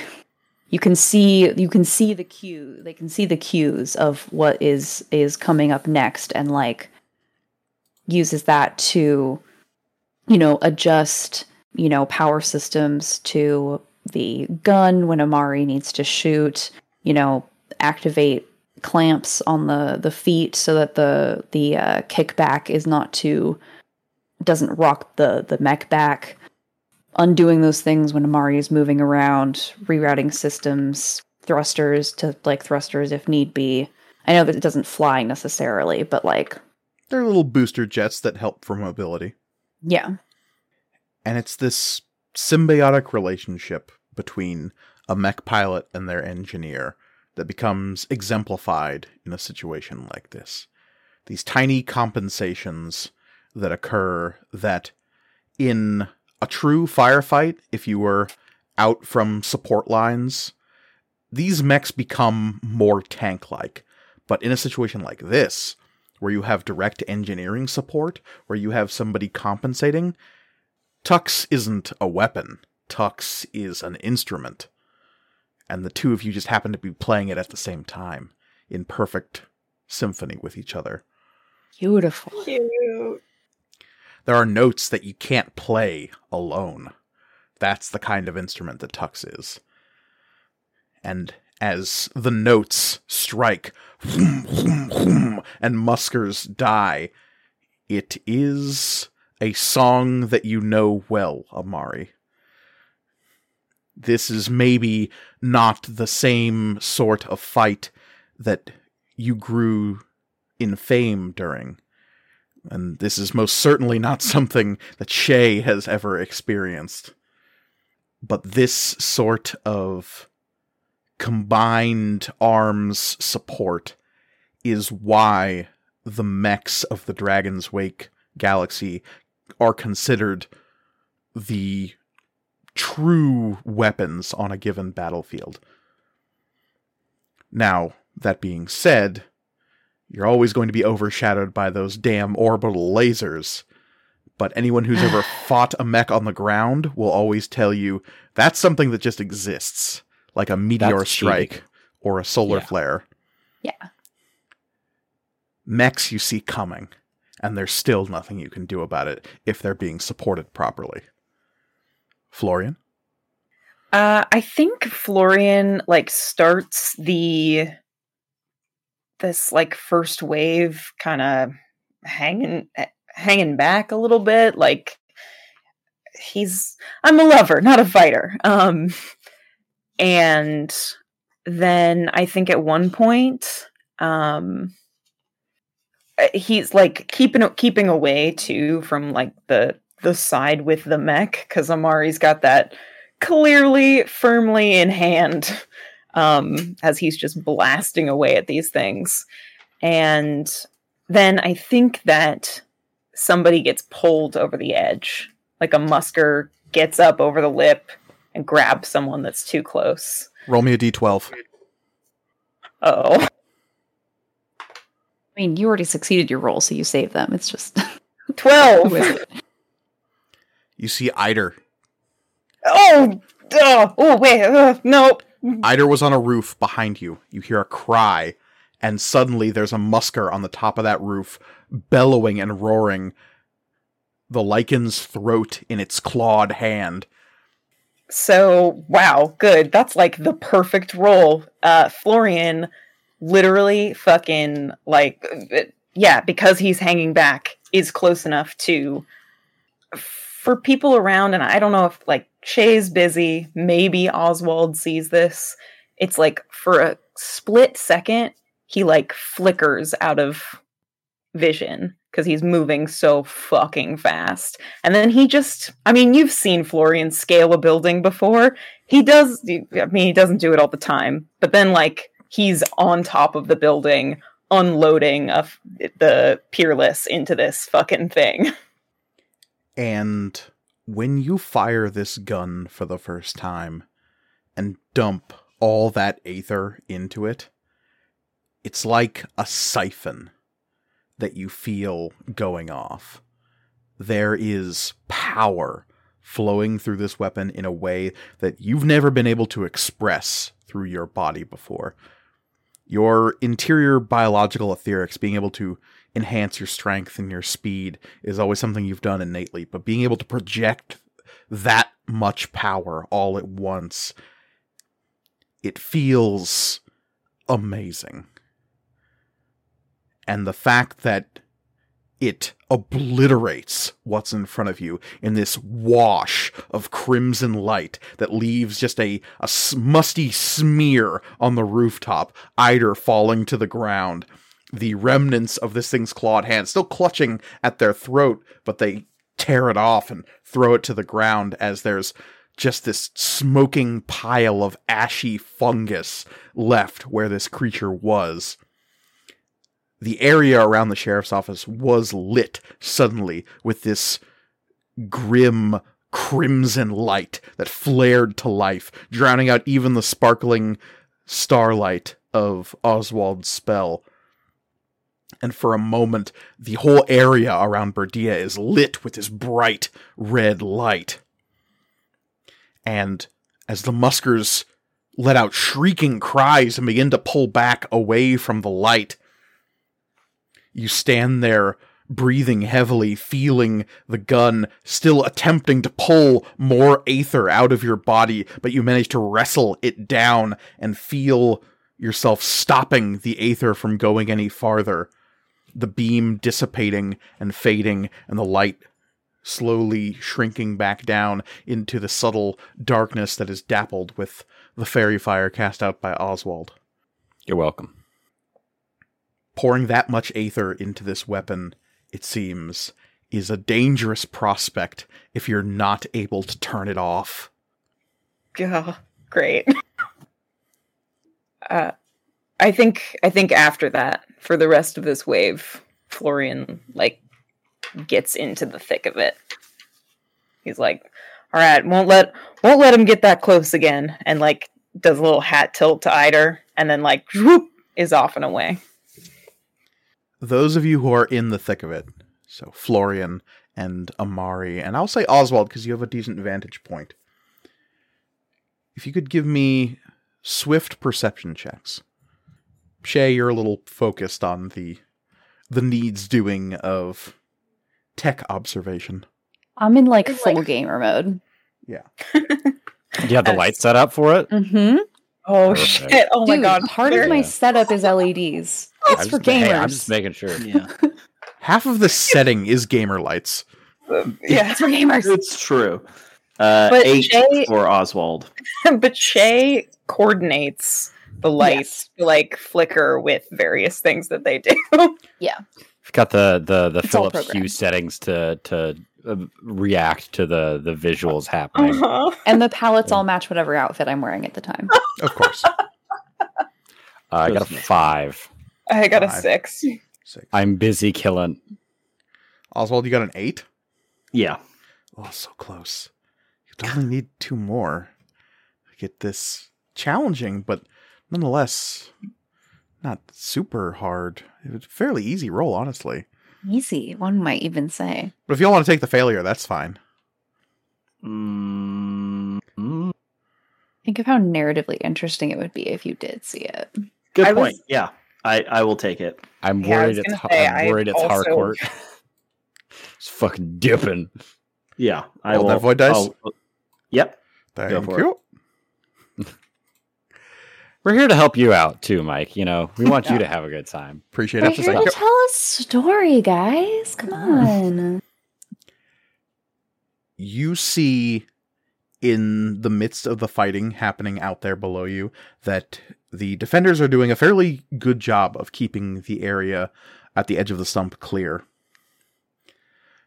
you can see you can see the cue. They can see the cues of what is is coming up next, and like uses that to you know adjust you know power systems to the gun when Amari needs to shoot, you know, activate clamps on the the feet so that the the uh, kickback is not too doesn't rock the the mech back. Undoing those things when Amari is moving around, rerouting systems, thrusters to like thrusters if need be. I know that it doesn't fly necessarily, but like They're little booster jets that help for mobility. yeah. and it's this symbiotic relationship between a mech pilot and their engineer that becomes exemplified in a situation like this. These tiny compensations that occur that in a true firefight, if you were out from support lines, these mechs become more tank like. But in a situation like this, where you have direct engineering support, where you have somebody compensating, Tux isn't a weapon. Tux is an instrument. And the two of you just happen to be playing it at the same time in perfect symphony with each other. Beautiful. Cute. There are notes that you can't play alone. That's the kind of instrument that Tux is. And as the notes strike, and muskers die, it is a song that you know well, Amari. This is maybe not the same sort of fight that you grew in fame during. And this is most certainly not something that Shay has ever experienced. But this sort of combined arms support is why the mechs of the Dragon's Wake galaxy are considered the true weapons on a given battlefield. Now, That being said, you're always going to be overshadowed by those damn orbital lasers. But anyone who's ever fought a mech on the ground will always tell you that's something that just exists, like a meteor That's strike cheating. or a solar Yeah. flare. Yeah. Mechs you see coming, and there's still nothing you can do about it if they're being supported properly. Florian? Uh, I think Florian like starts the this like first wave kind of hanging eh, hanging back a little bit like he's I'm a lover not a fighter um and then I think at one point um uh, he's like keeping keeping away too from like the the side with the mech cuz Amari's got that clearly firmly in hand um, as he's just blasting away at these things. And then I think that somebody gets pulled over the edge. Like a musker gets up over the lip and grabs someone that's too close. Roll me a d12. Oh, I mean, you already succeeded your roll, so you save them. It's just 12. who is it? You see Eider. oh, oh, oh, wait, uh, no. Eider was on a roof behind you. You hear a cry, and suddenly there's a musker on the top of that roof, bellowing and roaring, the lichen's throat in its clawed hand. So, wow, good. That's like the perfect role. Uh Florian literally fucking like yeah, because he's hanging back is close enough to for people around and I don't know if like Shay's busy, maybe Oswald sees this. It's like for a split second he like flickers out of vision because he's moving so fucking fast. And then he just, I mean, you've seen Florian scale a building before. He does, I mean, he doesn't do it all the time, but then, like, he's on top of the building, unloading of the Peerless into this fucking thing. And when you fire this gun for the first time and dump all that aether into it, it's like a siphon that you feel going off. There is power flowing through this weapon in a way that you've never been able to express through your body before. Your interior biological etherics being able to enhance your strength and your speed is always something you've done innately, but being able to project that much power all at once, it feels amazing. And the fact that it obliterates what's in front of you in this wash of crimson light that leaves just a, a musty smear on the rooftop, Eider falling to the ground. The remnants of this thing's clawed hand still clutching at their throat, but they tear it off and throw it to the ground as there's just this smoking pile of ashy fungus left where this creature was the area around the sheriff's office was lit suddenly with this grim crimson light that flared to life, drowning out even the sparkling starlight of Oswald's spell. And for a moment, the whole area around Berdea is lit with this bright red light. And as the muskers let out shrieking cries and begin to pull back away from the light, you stand there breathing heavily, feeling the gun, still attempting to pull more aether out of your body, but you manage to wrestle it down and feel yourself stopping the aether from going any farther. The beam dissipating and fading, and the light slowly shrinking back down into the subtle darkness that is dappled with the fairy fire cast out by Oswald You're welcome. pouring that much aether into this weapon, it seems, is a dangerous prospect if you're not able to turn it off. Yeah, great. uh, I think I think after that, for the rest of this wave, Florian like gets into the thick of it. He's like, "All right, won't let won't let him get that close again," and like does a little hat tilt to Eider, and then like whoop, is off and away. Those of you who are in the thick of it, so Florian and Amari, and I'll say Oswald because you have a decent vantage point. If you could give me swift perception checks. Shay, you're a little focused on the the needs doing of tech observation. I'm in like It's full like- gamer mode. Yeah. Do you have the Yes. light set up for it? Mm-hmm. Oh Perfect. shit! Oh my Dude, god! part of my setup is LEDs. I'm It's for just, hey, gamers. I'm just making sure. Yeah, Half of the setting is gamer lights. yeah, It's for gamers. it's true. Uh, But eight Shay- for Oswald. but Shay coordinates the lights to like flicker with various things that they do. Yeah. I've got the the the It's Philips Hue settings to to uh, react to the the visuals happening. Uh-huh. And the palettes all match whatever outfit I'm wearing at the time. Of course. Uh, I got a five. I got a six. Six. I'm busy killing. Oswald, you got an eight? Yeah, Oh, so close. You only need two more to get this challenging, but nonetheless not super hard. It was a fairly easy roll, honestly. Easy, one might even say. But if you all want to take the failure, that's fine. Mm, mm, Think of how narratively interesting it would be if you did see it. good I was- point. Yeah, I I will take it. I'm Yeah, worried it's gonna say, I'm I worried it's also- Harcourt. it's fucking dipping. Yeah, I Roll will. that void dice? I'll- yep. Thank for you. We're here to help you out too, Mike. You know, we want you to have a good time. Appreciate it. We're it. here to tell a story, guys. Come on. you see in the midst of the fighting happening out there below you that the defenders are doing a fairly good job of keeping the area at the edge of the stump clear.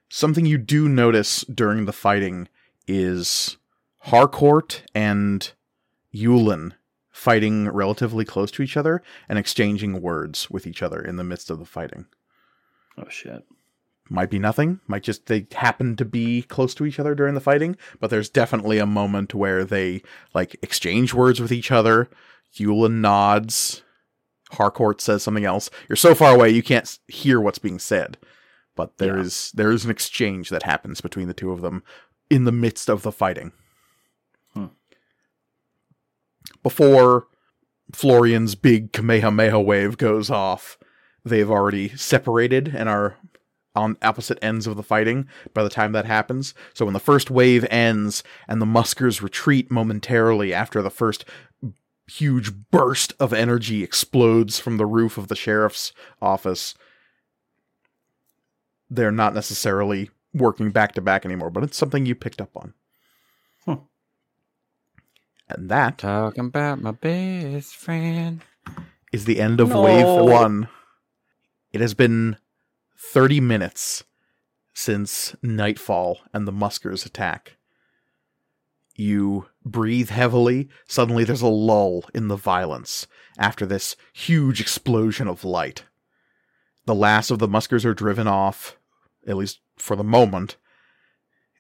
Something you do notice during the fighting is Harcourt and Yulin fighting relatively close to each other and exchanging words with each other in the midst of the fighting Oh shit. might be nothing might just they happen to be close to each other during the fighting but there's definitely a moment where they like exchange words with each other Yulin nods harcourt says something else you're so far away you can't hear what's being said but there Yeah. is there is an exchange that happens between the two of them in the midst of the fighting. Before florian's big kamehameha wave goes off they've already separated and are on opposite ends of the fighting by the time that happens. So when the first wave ends and the Muskers retreat momentarily after the first huge burst of energy explodes from the roof of the sheriff's office, they're not necessarily working back to back anymore, but it's something you picked up on. And that Talking about my best friend. is the end of No. wave one. It has been 30 minutes since nightfall and the Muskers attack. You breathe heavily. Suddenly, there's a lull in the violence after this huge explosion of light. The last of the Muskers are driven off, at least for the moment,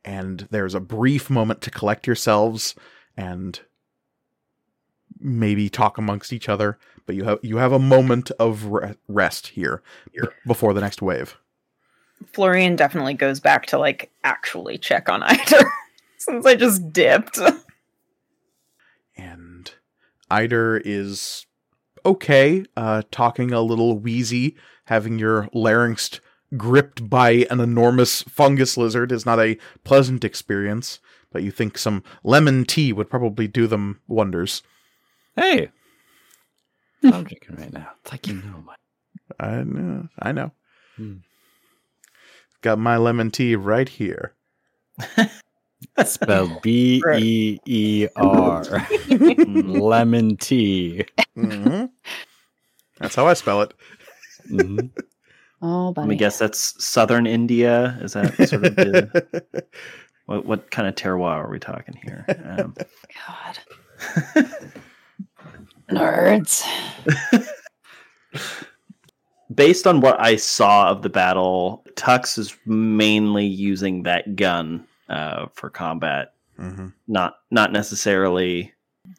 and there's a brief moment to collect yourselves and maybe talk amongst each other but you have you have a moment of re- rest here, here before the next wave. Florian definitely goes back to like actually check on Eider since I just dipped. And Eider is okay, uh, talking a little wheezy, having your larynx gripped by an enormous fungus lizard is not a pleasant experience, but you think some lemon tea would probably do them wonders. Hey, I'm drinking right now. It's like you know, Mike. I know, I know. Hmm. Got my lemon tea right here. Spelled B E E R. Lemon tea. hmm That's how I spell it. Mhm. Oh, Let buddy. me guess. That's southern India. Is that sort of the, what? What kind of terroir are we talking here? Um, God. Nerds. based on what I saw of the battle, Tux is mainly using that gun uh, for combat, hmm not not necessarily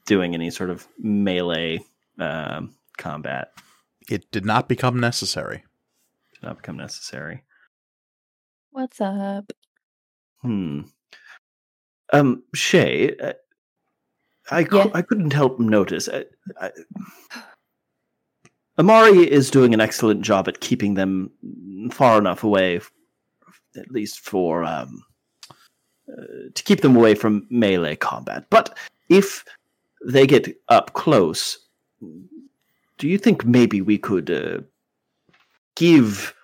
doing any sort of melee um, combat. It did not become necessary. Did not become necessary. What's up? Hmm. Um, Shay, uh, I Yeah. I couldn't help notice. I, I, Amari is doing an excellent job at keeping them far enough away, at least for um, uh, to keep them away from melee combat. But if they get up close, do you think maybe we could uh, give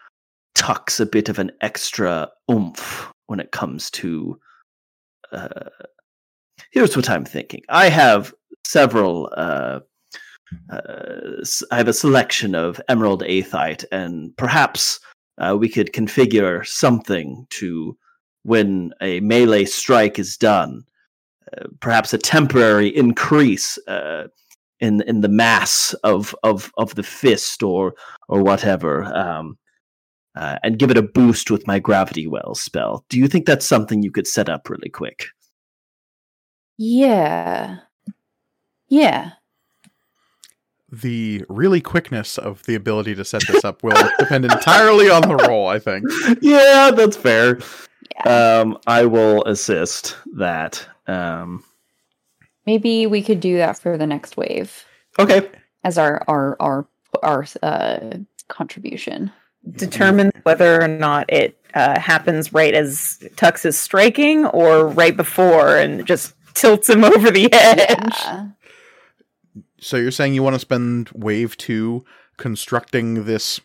Tux a bit of an extra oomph when it comes to? Uh, here's what I'm thinking. I have several. Uh, uh, I have a selection of emerald aethite, and perhaps uh, we could configure something to when a melee strike is done. Uh, perhaps a temporary increase uh, in in the mass of of of the fist, or or whatever. Um, uh, and give it a boost with my gravity well spell. Do you think that's something you could set up really quick? Yeah. Yeah. The really quickness of the ability to set this up will depend entirely on the role, I think. yeah, that's fair. Yeah. Um, I will assist that. Um, Maybe we could do that for the next wave okay. as our our our our uh contribution. Determine whether or not it uh, happens right as Tux is striking or right before and just tilts him over the edge. Yeah. So you're saying you want to spend wave two constructing this.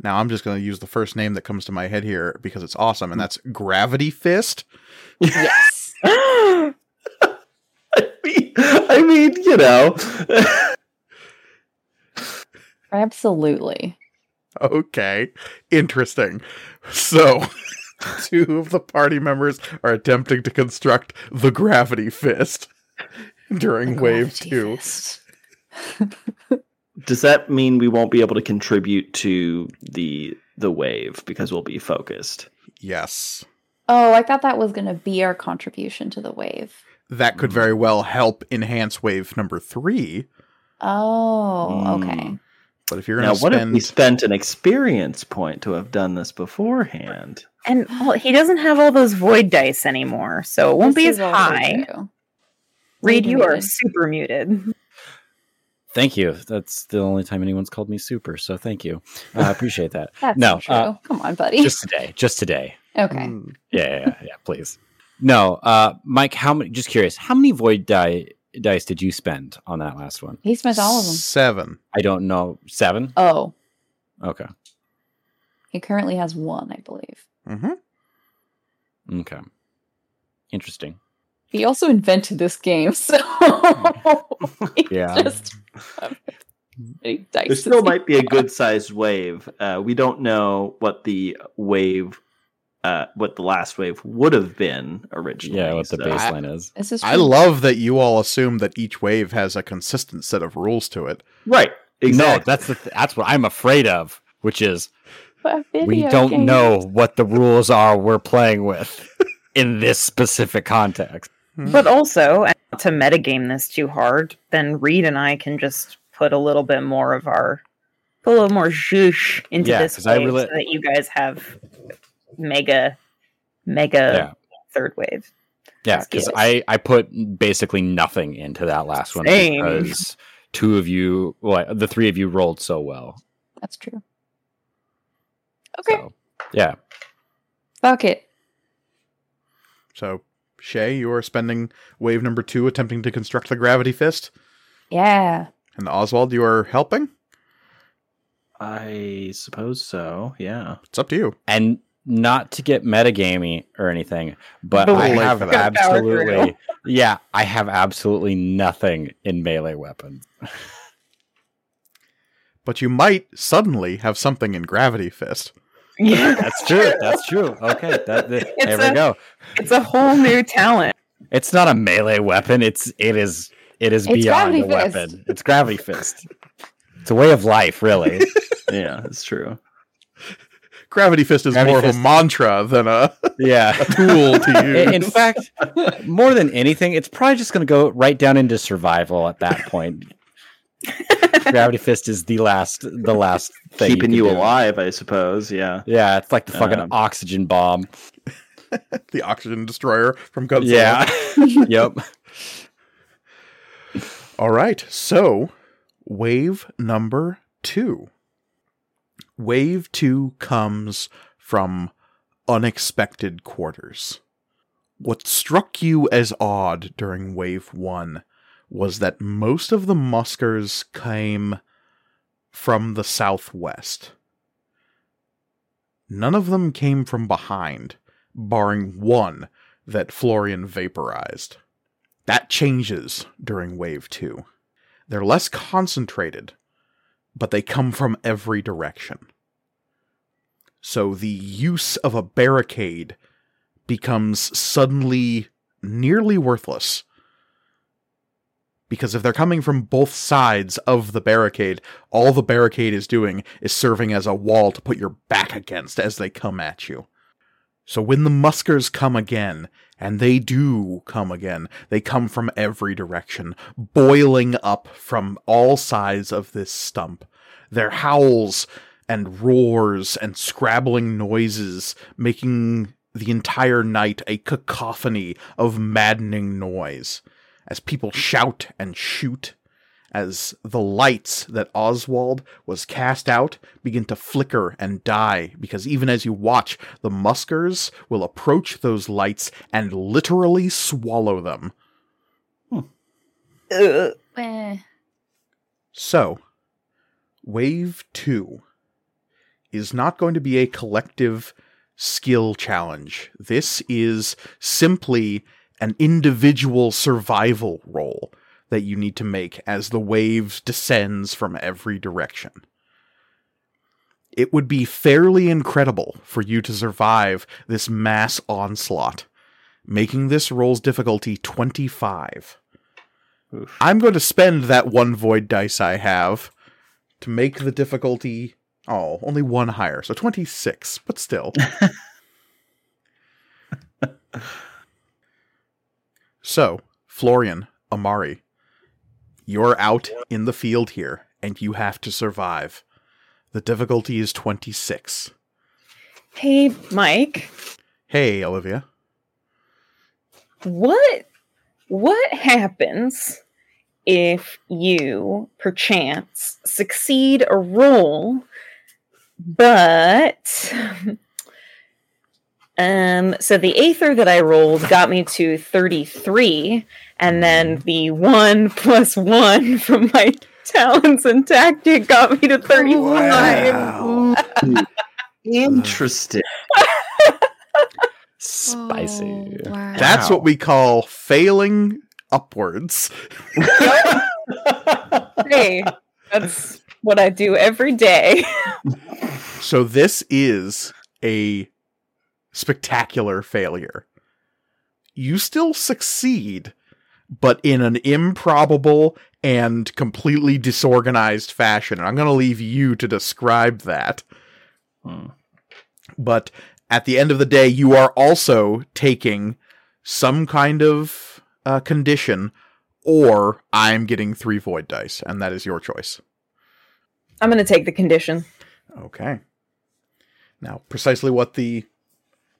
Now I'm just going to use the first name that comes to my head here because it's awesome, and that's Gravity Fist. Yes. I mean, I mean, you know. Absolutely. Okay, interesting. So, two of the party members are attempting to construct the Gravity Fist during The wave two. Does that mean we won't be able to contribute to the the wave because we'll be focused? Yes, Oh, I thought that was going to be our contribution to the wave. that could very well help enhance wave number three. Oh, okay. Mm. But if you're Now, going to what if spend, we spent an experience point to have done this beforehand? And well, he doesn't have all those void dice anymore, so it won't This be as high. true. Reed, you are super muted. Thank you. That's the only time anyone's called me super, so thank you. I appreciate that. That's No, true. uh, Come on, buddy. Just today. Just today. okay. Hmm. Yeah, yeah, yeah, yeah, please. No, uh, Mike. How many? Just curious. How many void die dice did you spend on that last one? He spent all of them. Seven. I don't know. Seven. Oh, Okay. he currently has one, I believe. Mm-hmm. Okay. Interesting. He also invented this game, so he Yeah. just many dice There still might be a good sized wave. Uh, we don't know what the wave, uh, what the last wave would have been originally. Yeah, what the so- baseline is. This is I love that you all assume that each wave has a consistent set of rules to it. Right. No, Exactly. that's the th- that's what I'm afraid of, which is we don't game. know what the rules are we're playing with in this specific context. But also, to metagame this too hard, then Reed and I can just put a little bit more of our, put a little more zhoosh into Yeah, this 'cause I wave really- so that you guys have mega, mega Yeah. third wave. Yeah, because I I put basically nothing into that last one Same. because two of you, well, the three of you rolled so well. That's true. Okay, So, yeah. fuck it. So, Shay, you are spending wave number two attempting to construct the gravity fist, Yeah. and Oswald, you are helping. I suppose so. Yeah. It's up to you. and not to get metagamey or anything, but But I have for that. Power through. absolutely, yeah, I have absolutely nothing in melee weapons. But you might suddenly have something in gravity fist. Yeah, That's true. That's true. Okay, that, that- It's there we go. it's a whole new talent. It's not a melee weapon. It's it is it is It's beyond a gravity fist. weapon. It's gravity fist. It's a way of life, really. Yeah, it's true. Gravity fist is Gravity more of a mantra than a yeah. tool to use. In in fact, more than anything, it's probably just going to go right down into survival at that point. Gravity fist is the last, the last thing Keeping can you alive, I suppose. Yeah. Yeah, it's like the fucking Um, oxygen bomb. the oxygen destroyer from Godzilla. Yeah. yep. All right. So, wave number two. Wave two comes from unexpected quarters. What struck you as odd during wave one was that most of the muskers came from the southwest. None of them came from behind, barring one that Florian vaporized. That changes during wave two. They're less concentrated, but they come from every direction. So the use of a barricade becomes suddenly nearly worthless. Because if they're coming from both sides of the barricade, all the barricade is doing is serving as a wall to put your back against as they come at you. So when the muskers come again, and they do come again, they come from every direction, boiling up from all sides of this stump. Their howls and roars and scrabbling noises making the entire night a cacophony of maddening noise as people shout and shoot as the lights that Oswald was cast out begin to flicker and die, because even as you watch, the muskers will approach those lights and literally swallow them. Ugh. Eh. So, Wave 2 is not going to be a collective skill challenge. This is simply an individual survival roll that you need to make as the wave descends from every direction. It would be fairly incredible for you to survive this mass onslaught, making this roll's difficulty 25. Oof. I'm going to spend that one void dice I have to make the difficulty oh, only one higher, so 26, but still. so, Florian, Amari, you're out in the field here and you have to survive. The difficulty is 26. Hey, Mike. Hey, Olivia. What what happens if you perchance succeed a roll but um so the aether that I rolled got me to 33 and mm. then the 1 plus 1 from my talents and tactic got me to 35. Interesting. Spicy. Oh, wow. That's what we call failing upwards. hey, that's what I do every day. So this is a spectacular failure. You still succeed, but in an improbable and completely disorganized fashion. And I'm going to leave you to describe that. Hmm. But at the end of the day, you are also taking some kind of uh, condition, or I'm getting three void dice, and that is your choice. I'm going to take the condition. Okay. Now, precisely what the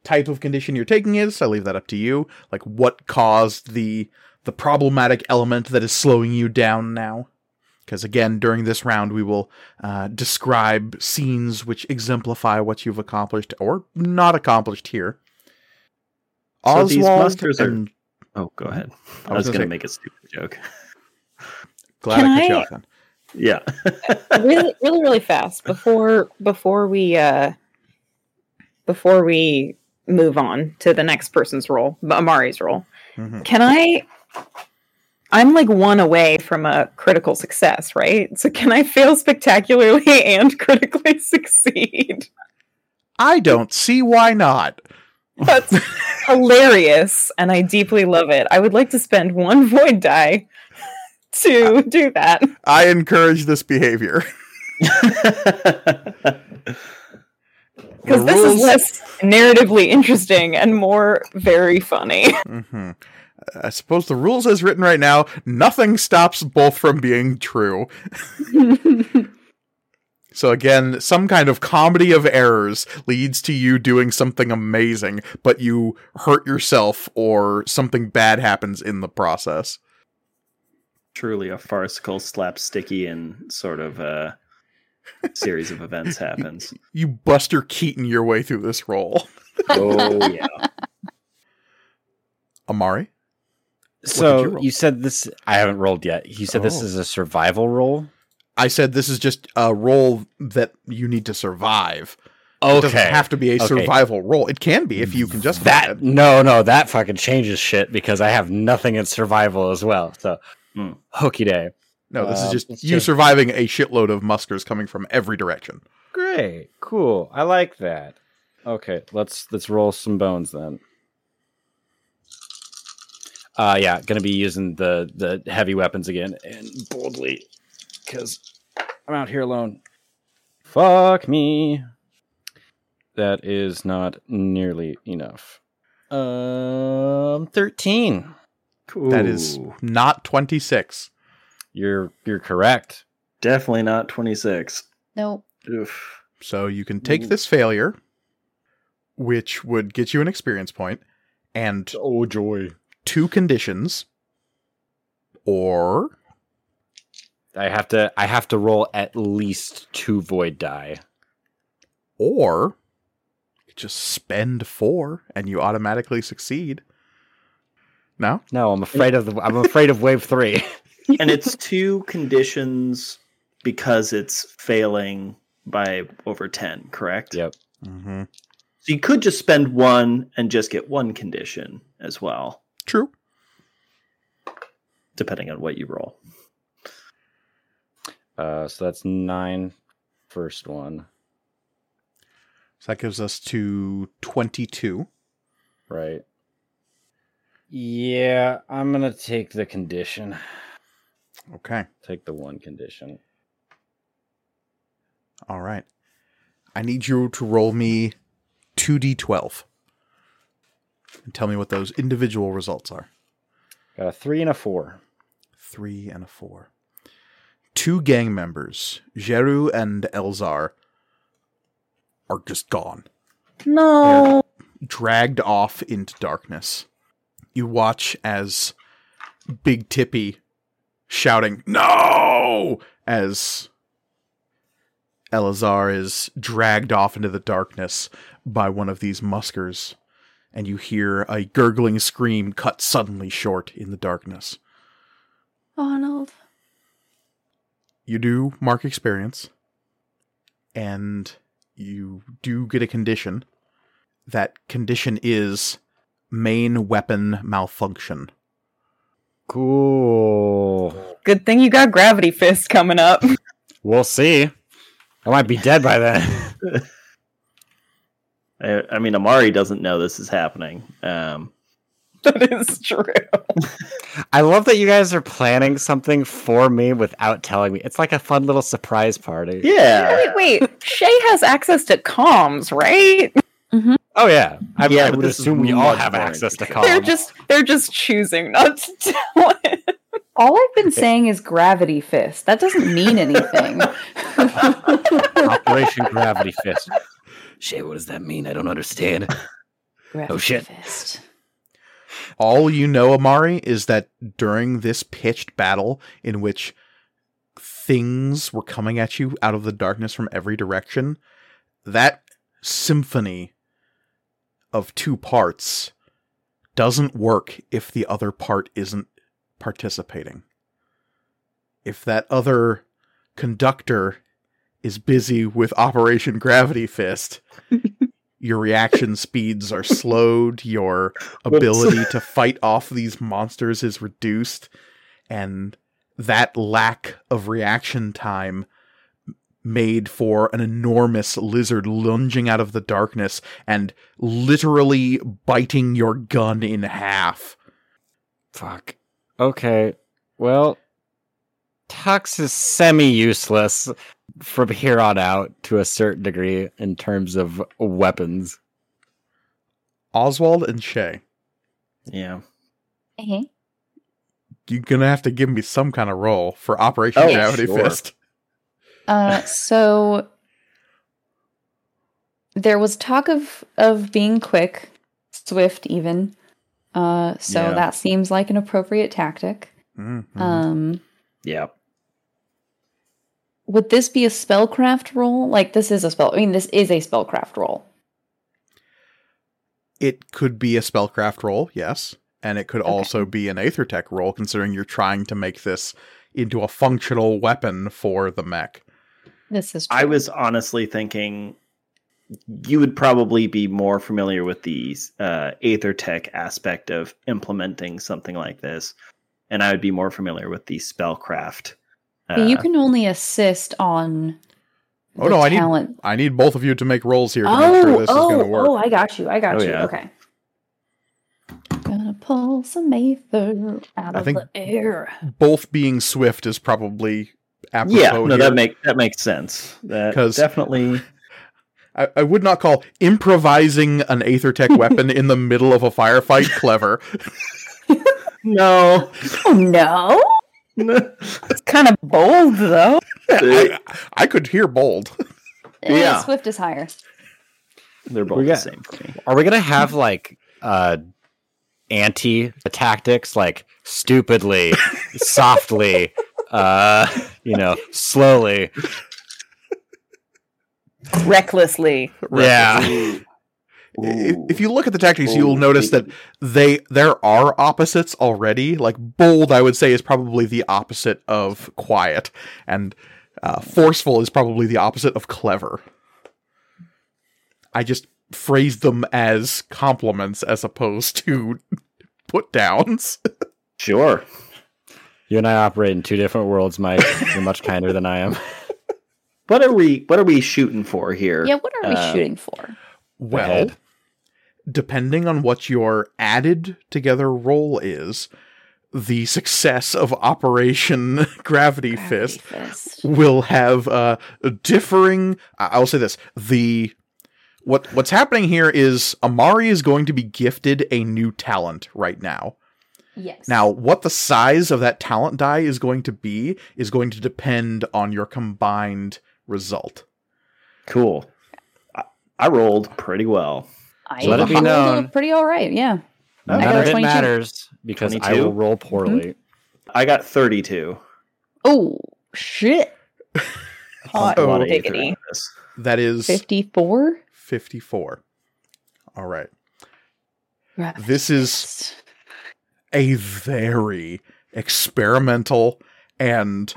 type of condition you're taking is, I leave that up to you. Like, what caused the the problematic element that is slowing you down now? Because again, during this round, we will uh, describe scenes which exemplify what you've accomplished or not accomplished here. So these Oswald monsters are- Oh, go ahead. I, I was was gonna say- make a stupid joke. glad Can I cut you I- off then. Yeah. really really really fast before before we uh before we move on to the next person's role, Amari's role. Mhm. Can I I'm like one away from a critical success, right? So can I fail spectacularly and critically succeed? I don't see why not. That's hilarious and I deeply love it. I would like to spend one void die to do that. I encourage this behavior. Because this is less narratively interesting and more very funny. hmm I suppose the rules as written right now, nothing stops both from being true. So again, some kind of comedy of errors leads to you doing something amazing, but you hurt yourself or something bad happens in the process. Truly a farcical, slapsticky, and sort of uh, series of events happens. You Buster Keaton your way through this role. Oh yeah. Amari? You So roll? you, said this. I haven't rolled yet. You said this Oh. is a survival roll. I said this is just a roll that you need to survive. It doesn't have to be a Okay. survival roll. It can be if you can just that. No, no, that fucking changes shit because I have nothing in survival as well. So, Hmm. hokey day. No, this Um, is just you change- surviving a shitload of muskers coming from every direction. Great, cool. I like that. Okay, let's let's roll some bones then. Uh yeah, gonna be using the the heavy weapons again and boldly because I'm out here alone. Fuck me. That is not nearly enough. Um, thirteen. Cool. That is not 26. You're you're correct. definitely not twenty six. nope. Oof. So you can take this failure, which would get you an experience point, and Oh joy! Two conditions, or I have to I have to roll at least two void die. or you just spend four and you automatically succeed. No, No, I'm afraid of the I'm afraid of wave three. and it's two conditions because it's failing by over 10, correct? yep. mm-hmm. So you could just spend one and just get one condition as well, true. depending on what you roll. Uh, so that's nine. First one, So that gives us to twenty-two. right? Yeah, I'm gonna take the condition. Okay, Take the one condition. all right. I need you to roll me two d12 and tell me what those individual results are. Got a three and a four. three and a four. Two gang members, Jeru and Elzar, are just gone, No. dragged off into darkness. You watch as Big Tippy shouting, No! as Elazar is dragged off into the darkness by one of these muskers, and you hear a gurgling scream cut suddenly short in the darkness. Arnold. you do mark experience and you do get a condition that condition is main weapon malfunction Cool. Good thing you got Gravity Fist coming up. We'll see. I might be dead by then. I, I mean, Amari doesn't know this is happening. Um, that is true. I love that you guys are planning something for me without telling me. It's like a fun little surprise party. yeah. Wait, wait. Shay has access to comms, right? Oh yeah. I, Yeah, I would assume we all have more access to comms. They're just they're just choosing not to tell it. All I've been saying is gravity fist. That doesn't mean anything. Operation Gravity Fist. Shay, what does that mean? I don't understand. oh shit. Fist. all you know amari is that during this pitched battle in which things were coming at you out of the darkness from every direction that symphony of two parts doesn't work if the other part isn't participating. If that other conductor is busy with Operation Gravity Fist, your reaction speeds are slowed, your ability to fight off these monsters is reduced, and that lack of reaction time made for an enormous lizard lunging out of the darkness and literally biting your gun in half. Fuck. Okay. Well, Tux is semi useless from here on out to a certain degree in terms of weapons. Oswald and Shay. Yeah. Uh-huh. You're gonna have to give me some kind of role for Operation Oh, Gravity sure. Fist. Uh, so there was talk of of being quick, swift, even. Uh, so Yeah. that seems like an appropriate tactic. Mhm. Um, Yeah. Would this be a spellcraft roll? Like this is a spell. I mean, this is a spellcraft roll. it could be a spellcraft roll, yes, and it could Okay. also be an Aethertech roll, considering you're trying to make this into a functional weapon for the mech. This is. I was honestly thinking you would probably be more familiar with the uh, Aether Tech aspect of implementing something like this, and I would be more familiar with the spellcraft. But you uh, can only assist on. Oh, the no, I need- I need both of you to make rolls here to make Oh, sure this oh, is going to work. oh! I got you. I got Oh, you. yeah. Okay. Gonna pull some aether out I of think- the air. Both being swift is probably apropos yeah, no, here. that make that makes sense. That 'Cause- definitely. I, I would not call improvising an Aethertech weapon in the middle of a firefight clever. No, Oh no! It's kind of bold, though. I, I could hear bold. Eh, Yeah. Swift is higher. they're both We the got- same for me. Are we gonna have like uh anti tactics like stupidly, softly, uh you know, slowly? Recklessly. Yeah. I- If you look at the tactics, you'll notice that they there are opposites already. Like bold, I would say is probably the opposite of quiet, and uh, forceful is probably the opposite of clever. I just phrase them as compliments as opposed to put downs. Sure. You and I operate in two different worlds, Mike. You're much kinder than I am. What are we? What are we shooting for here? Yeah, what are we Uh, shooting for? Well, ahead. Depending on what your added together roll is, the success of Operation Gravity, Fist Gravity fist. will have uh, differing. I- I'll say this: the what what's happening here is Amari is going to be gifted a new talent right now. Yes. Now, what the size of that talent die is going to be is going to depend on your combined result. Cool. I, I rolled pretty well. I let it be known. Pretty all right. Yeah. I None got of it 22. matters because I 22? will roll poorly. Mm-hmm. I got thirty-two. Oh shit! Hot Oh. A lot diggity. Aether in this. That is Fifty-four. 54. All right. This is a very experimental and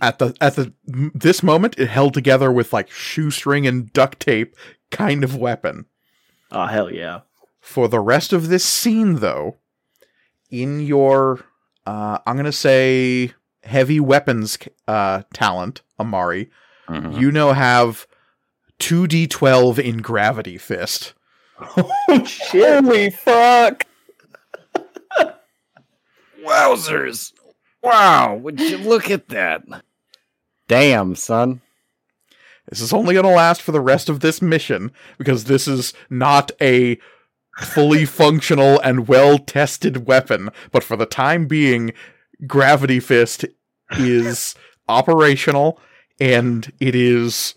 at the at the this moment it held together with like shoestring and duct tape kind of weapon. Oh hell yeah! For the rest of this scene though, in your uh I'm going to say heavy weapons uh talent, Amari, Mhm. you now have 2d12 in gravity fist. oh shit! Holy fuck. Wowzers! Wow, would you look at that? Damn, son. This is only going to last for the rest of this mission because this is not a fully functional and well tested weapon. But for the time being, Gravity Fist is operational and it is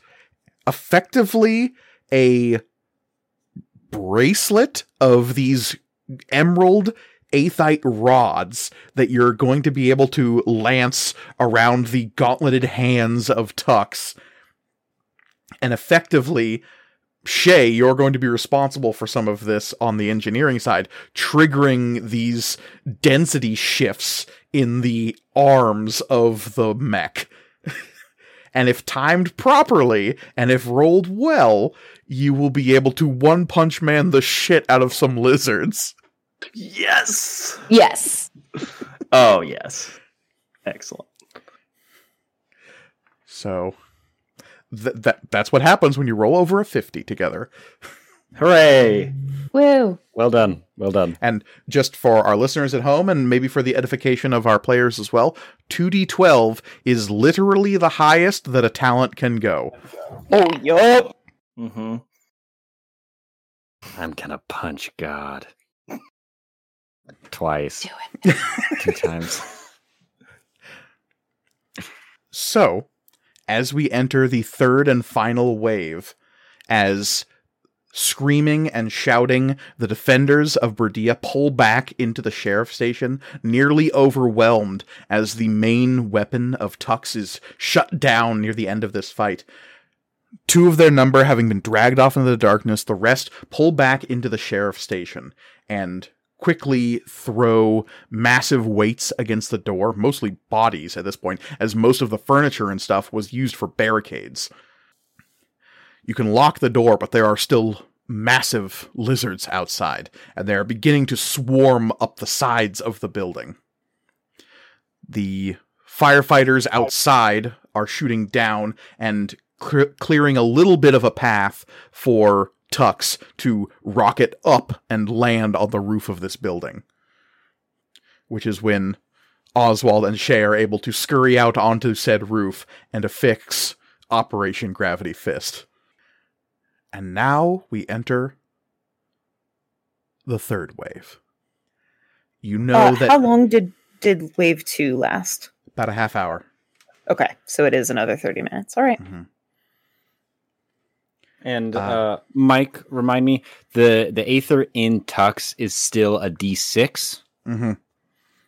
effectively a bracelet of these emerald aethite rods that you're going to be able to lance around the gauntleted hands of Tux and effectively Shay, you're going to be responsible for some of this on the engineering side, triggering these density shifts in the arms of the mech. and if timed properly, and if rolled well, you will be able to one punch man the shit out of some lizards. Yes. Yes. Oh yes. Excellent. So th- that that's what happens when you roll over a 50 together. Hooray! Woo. Well done. Well done. And just for our listeners at home, and maybe for the edification of our players as well, 2d12 is literally the highest that a talent can go. Oh, yup. Mm-hmm. I'm gonna punch God. twice, Do it. two times. So, as we enter the third and final wave, as screaming and shouting, the defenders of Berdea pull back into the sheriff station, nearly overwhelmed as the main weapon of Tux is shut down near the end of this fight. Two of their number having been dragged off into the darkness, the rest pull back into the sheriff station and quickly throw massive weights against the door, mostly bodies at this point, as most of the furniture and stuff was used for barricades. You can lock the door, but there are still massive lizards outside, and they are beginning to swarm up the sides of the building. The firefighters outside are shooting down and clearing a little bit of a path for Tux to rocket up and land on the roof of this building. Which is when Oswald and Shay are able to scurry out onto said roof and affix Operation Gravity Fist. And now we enter the third wave. You know Uh, that How long did did wave two last? about a half hour. Okay, so it is another thirty minutes. All right. Mhm. And Uh, uh, Mike, remind me the the Aether in Tux is still a D six. Mm-hmm.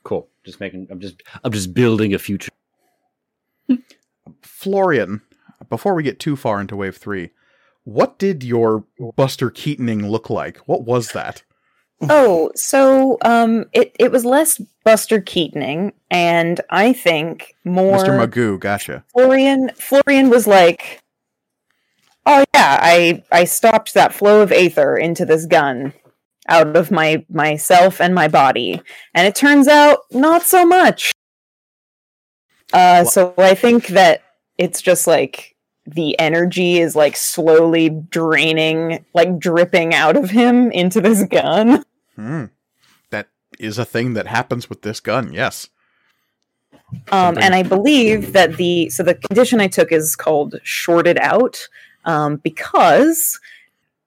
Cool. Just making. I'm just. I'm just building a future. Florian, before we get too far into wave three, what did your Buster Keatoning look like? What was that? Oh, so um, it it was less Buster Keatoning, and I think more Mr. Magoo, gotcha. Florian. Florian was like, "Oh yeah, I I stopped that flow of aether into this gun out of my myself and my body, and it turns out not so much." Uh, so I think that it's just like the energy is like slowly draining, like dripping out of him into this gun. Hmm. That is a thing that happens with this gun, yes. Um, and I believe that the so the condition I took is called shorted out um, because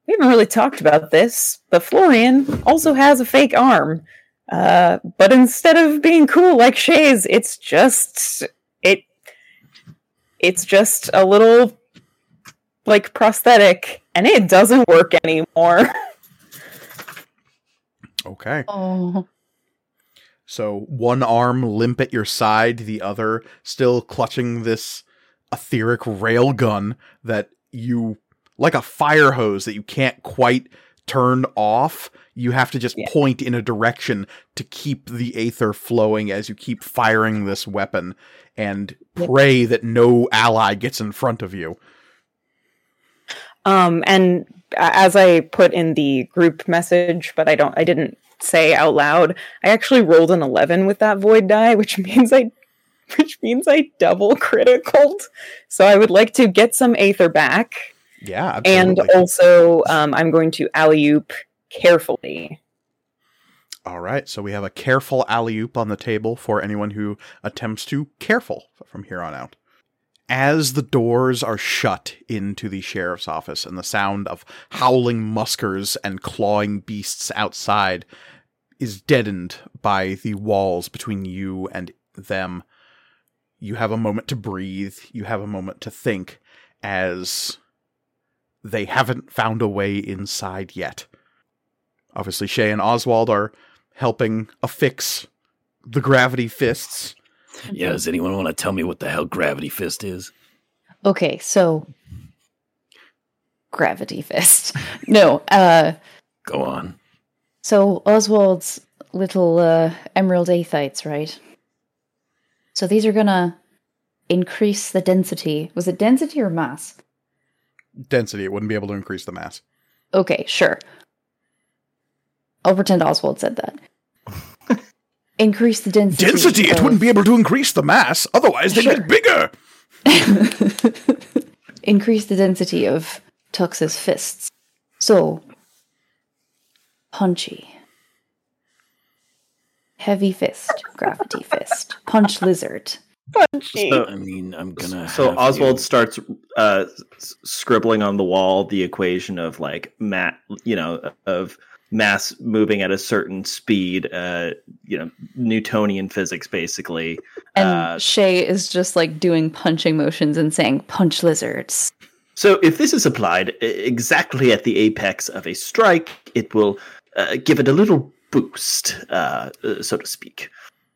we haven't really talked about this, but Florian also has a fake arm. Uh, but instead of being cool like Shay's, it's just it it's just a little like prosthetic and it doesn't work anymore. Okay. Oh, So one arm limp at your side, the other still clutching this etheric rail gun that you like a fire hose that you can't quite turn off. You have to just Yeah. point in a direction to keep the aether flowing as you keep firing this weapon and Yep. pray that no ally gets in front of you. Um, and as I put in the group message, but I don't, I didn't say out loud. I actually rolled an eleven with that void die, which means I, which means I double critical. So I would like to get some aether back, Yeah, and also um, I'm going to alley oop carefully. All right, so we have a careful alley oop on the table for anyone who attempts to careful from here on out. As the doors are shut into the sheriff's office and the sound of howling muskers and clawing beasts outside is deadened by the walls between you and them, you have a moment to breathe, you have a moment to think as they haven't found a way inside yet. Obviously, Shay and Oswald are helping affix the gravity fists. Yeah. Does anyone want to tell me what the hell Gravity Fist is? okay. So, gravity fist. No. Uh. Go on. So Oswald's little uh, emerald aethites, right? So these are gonna increase the density. Was it density or mass? Density, it wouldn't be able to increase the mass. Okay, sure. I'll pretend Oswald said that. increase the density. Density, it of- wouldn't be able to increase the mass, otherwise they'd Sure. get bigger. increase the density of Tux's fists. So, punchy. Heavy fist, gravity fist, punch lizard. So- I mean, I'm gonna. So have Oswald you- starts uh, scribbling on the wall the equation of like mat, you know, of mass moving at a certain speed, uh, you know, Newtonian physics, basically. And Uh, Shay is just like doing punching motions and saying, punch lizards. So, if this is applied uh, exactly at the apex of a strike, it will uh, give it a little boost, uh, uh, so to speak.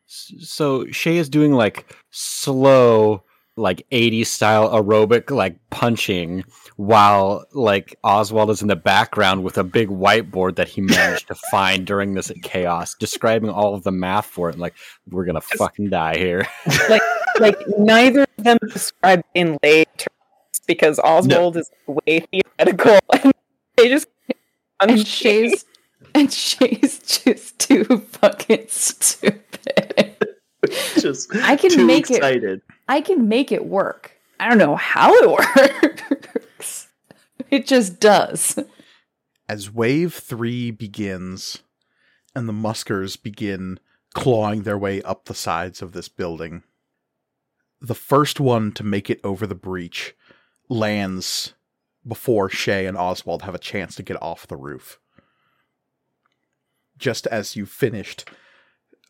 So Shay is doing like slow, like 80s style aerobic, like punching, while like Oswald is in the background with a big whiteboard that he managed to find during this chaos, describing all of the math for it. And like, we're gonna fucking die here. like like neither of them described in lay terms because Oswald is way theoretical and they just And Shay's and Shay's just too fucking stupid. Just I can too make it- I can make it work. I don't know how it works. It just does. As wave three begins and the muskers begin clawing their way up the sides of this building, the first one to make it over the breach lands before Shay and Oswald have a chance to get off the roof. Just as you finished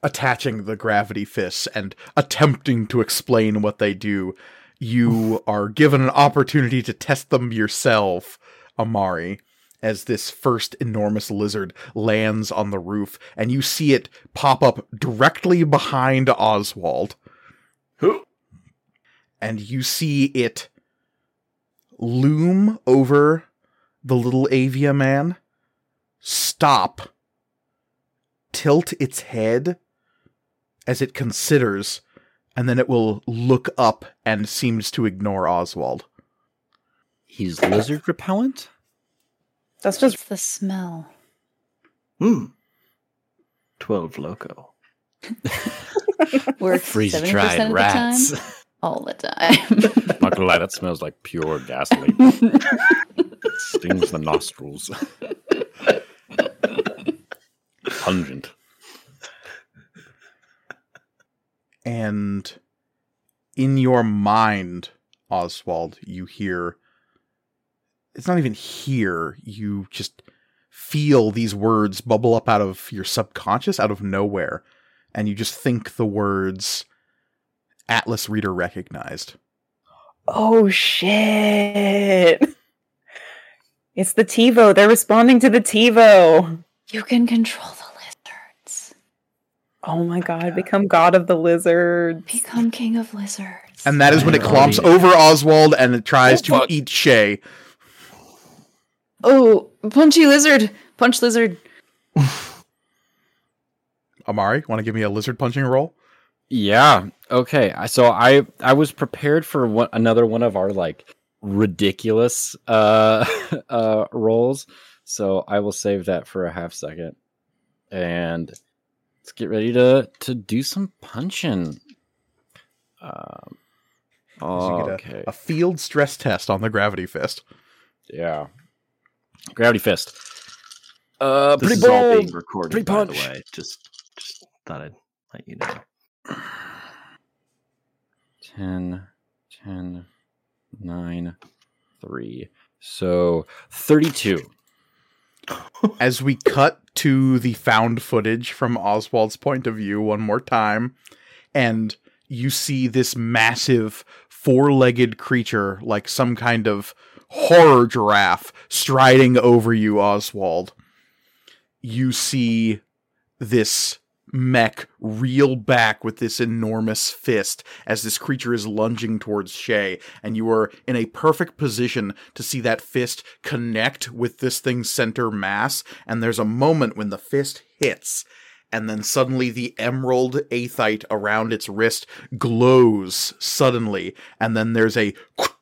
attaching the gravity fists and attempting to explain what they do, you are given an opportunity to test them yourself, Amari, as this first enormous lizard lands on the roof, and you see it pop up directly behind Oswald, Who? and you see it loom over the little Avia man, stop, tilt its head as it considers, and then it will look up and seems to ignore Oswald. He's lizard repellent? that's just It's the smell. Hmm. 12 loco. Works Freeze 70% dried of the rats. time. All the time. Not gonna lie, that smells like pure gasoline. Stings the nostrils. Pungent. and in your mind, Oswald, you hear it's not even hear, you just feel these words bubble up out of your subconscious, out of nowhere, and you just think the words Atlas Reader recognized. oh shit. It's the TiVo. They're responding to the TiVo. You can control the lizards. Oh my god, become god of the lizards. Become king of lizards. And that is when it clomps over Oswald and it tries Oh, to fuck. eat Shay. oh, punchy lizard. Punch lizard. Amari, want to give me a lizard punching roll? Yeah. Okay. So I I was prepared for one, another one of our like ridiculous uh uh rolls. So I will save that for a half second. And let's get ready to to do some punching. Um So you get a- okay. a field stress test on the gravity fist. Yeah. Gravity fist. Uh This pretty is all bold. being recorded, Three by the way. Just, just thought I'd let you know. 10, 10, 9, 3. So 32. As we cut to the found footage from Oswald's point of view one more time, and you see this massive four legged creature, like some kind of horror giraffe, striding over you, Oswald. You see this mech reel back with this enormous fist as this creature is lunging towards Shay, and you are in a perfect position to see that fist connect with this thing's center mass. And there's a moment when the fist hits, and then suddenly the emerald aethite around its wrist glows suddenly, and then there's a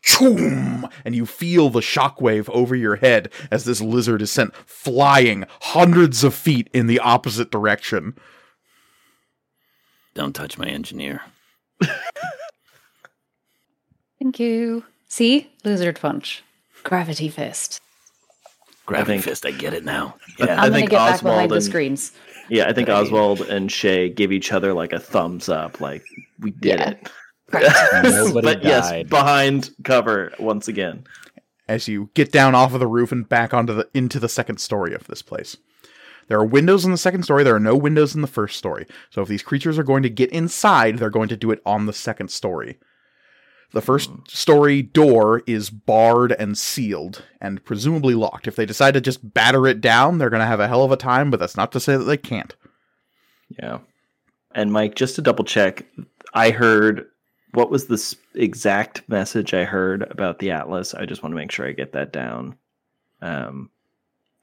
choom, and you feel the shockwave over your head as this lizard is sent flying hundreds of feet in the opposite direction. Don't touch my engineer. Thank you. See? Lizard punch. Gravity fist. Gravity think- fist, I get it now. I Yeah. I'm gonna think get back Oswald behind the and- screens. Yeah, I think Hey. Oswald and Shay give each other like a thumbs up, like we did Yeah. it. Nobody but yes, behind cover once again. as you get down off of the roof and back onto the into the second story of this place. There are windows in the second story. There are no windows in the first story. So if these creatures are going to get inside, they're going to do it on the second story. The first story door is barred and sealed and presumably locked. If they decide to just batter it down, they're going to have a hell of a time, but that's not to say that they can't. Yeah. And Mike, just to double check, I heard what was the exact message I heard about the Atlas? I just want to make sure I get that down um,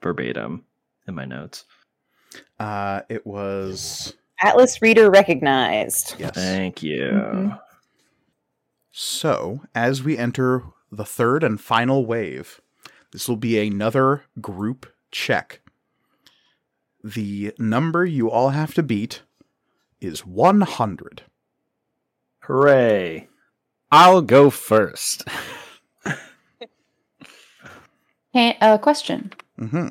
verbatim in my notes. Uh, it was. Atlas reader recognized. Yes. Thank you. Mhm. So, as we enter the third and final wave, this will be another group check. The number you all have to beat is 100. Hooray. I'll go first. Can, uh, question: hmm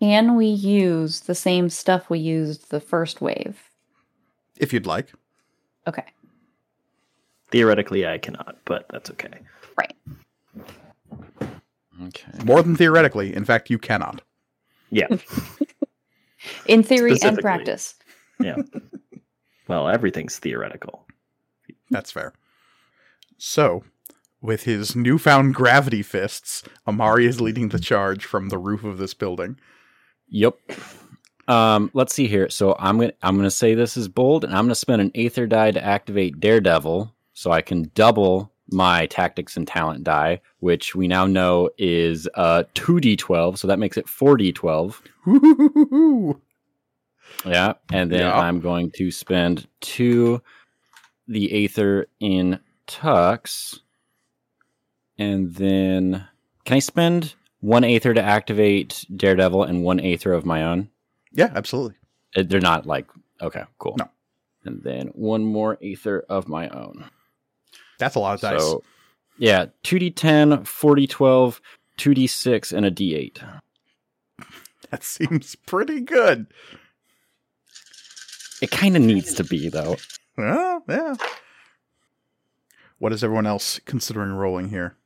Can we use the same stuff we used the first wave? If you'd like. Okay, Theoretically, I cannot, but that's okay. right. Okay. More than theoretically. In fact, you cannot. Yeah. In theory and practice. Yeah. well, everything's theoretical. That's fair. So, with his newfound gravity fists, Amari is leading the charge from the roof of this building. Yep. Um, let's see here. So I'm gonna I'm gonna say this is bold, and I'm gonna spend an Aether die to activate Daredevil, so I can double my tactics and talent die, which we now know is uh two d12, so that makes it four d12. Yeah, and then Yeah. I'm going to spend two the Aether in Tux, and then can I spend one Aether to activate Daredevil and one Aether of my own? Yeah, absolutely. Uh, They're not like okay, cool. No. And then one more Aether of my own. That's a lot of dice. So yeah, 2d10, 4d12, 2d6, and a d8. That seems pretty good. It kind of needs to be though. Well, yeah. What is everyone else considering rolling here?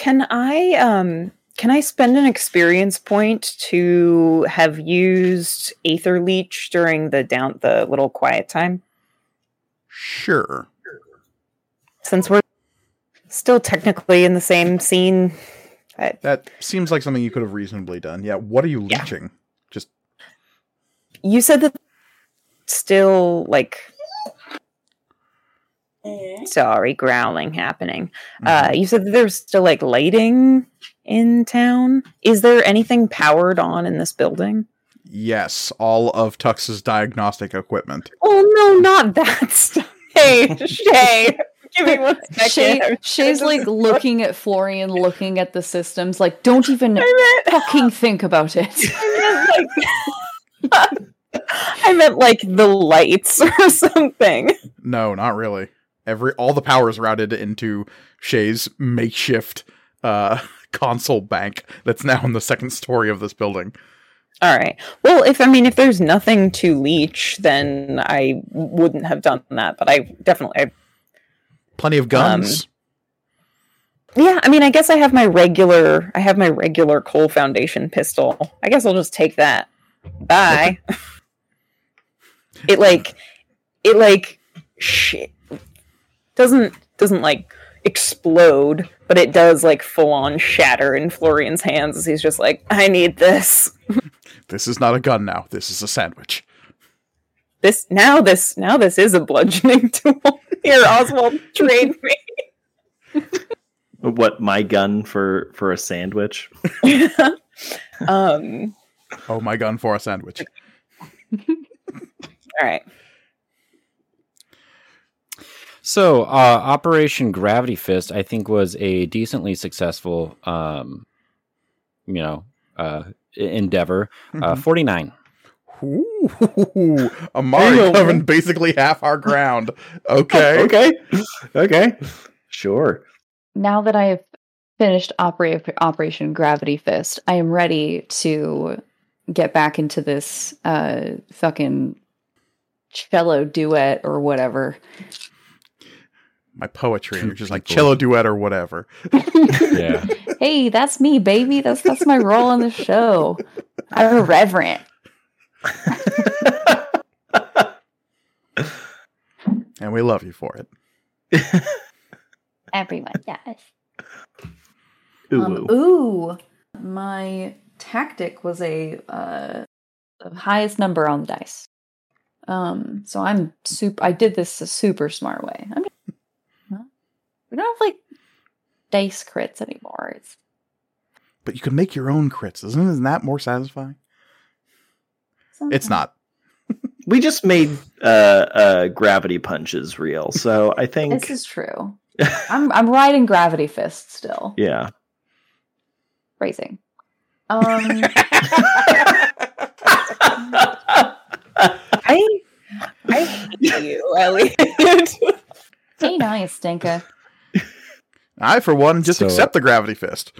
Can I um can I spend an experience point to have used Aether Leech during the down the little quiet time? Sure. Since we're still technically in the same scene. I, That seems like something you could have reasonably done. Yeah, what are you Yeah. leeching? Just you said that still like sorry growling happening uh you said that there's still like lighting in town is there anything powered on in this building yes, all of Tux's diagnostic equipment. oh no not that stuff hey shay give me one Shay, Shay's like looking at Florian, looking at the systems, like, don't even meant, fucking think about it. I meant like I meant like the lights or something. No, not really. Every all the power is routed into Shay's makeshift uh console bank that's now in the second story of this building. All right. Well, if I mean, if there's nothing to leech, then I wouldn't have done that. But I definitely, I, Plenty of guns. yeah. I mean, I guess I have my regular, I have my regular Coal Foundation pistol. I guess I'll just take that. Bye. it like, it like, shit doesn't doesn't like explode, but it does like full on shatter in Florian's hands as he's just like, I need this. this is not a gun now. This is a sandwich. this now this now this is a bludgeoning tool. Here, Oswald, trade me. What my gun for for a sandwich? um. Oh my gun for a sandwich. All right. So, uh, Operation Gravity Fist, I think, was a decently successful, um, you know, uh, endeavor. Uh, Mhm. 49. Ooh, Amari Hey, covering basically half our ground. Okay. okay. Okay. Sure. now that I have finished opera- Operation Gravity Fist, I am ready to get back into this uh fucking cello duet or whatever. My poetry, and Two you're just like people. cello duet or whatever. Yeah. hey, that's me, baby. That's that's my role in the show. I'm irreverent. And we love you for it. Everyone does. Ooh, Um, ooh. ooh, my tactic was a uh, highest number on the dice. Um, so I'm super. I did this a super smart way. I'm. Huh? We don't have like dice crits anymore. It's But you can make your own crits, isn't isn't that more satisfying? It's not. we just made uh, uh, gravity punches real, so I think This is true. I'm I'm riding gravity fist still. yeah. Raising. Um. I I hate you, Elliot. hey, now you stinker. I, for one, just So- accept the gravity fist.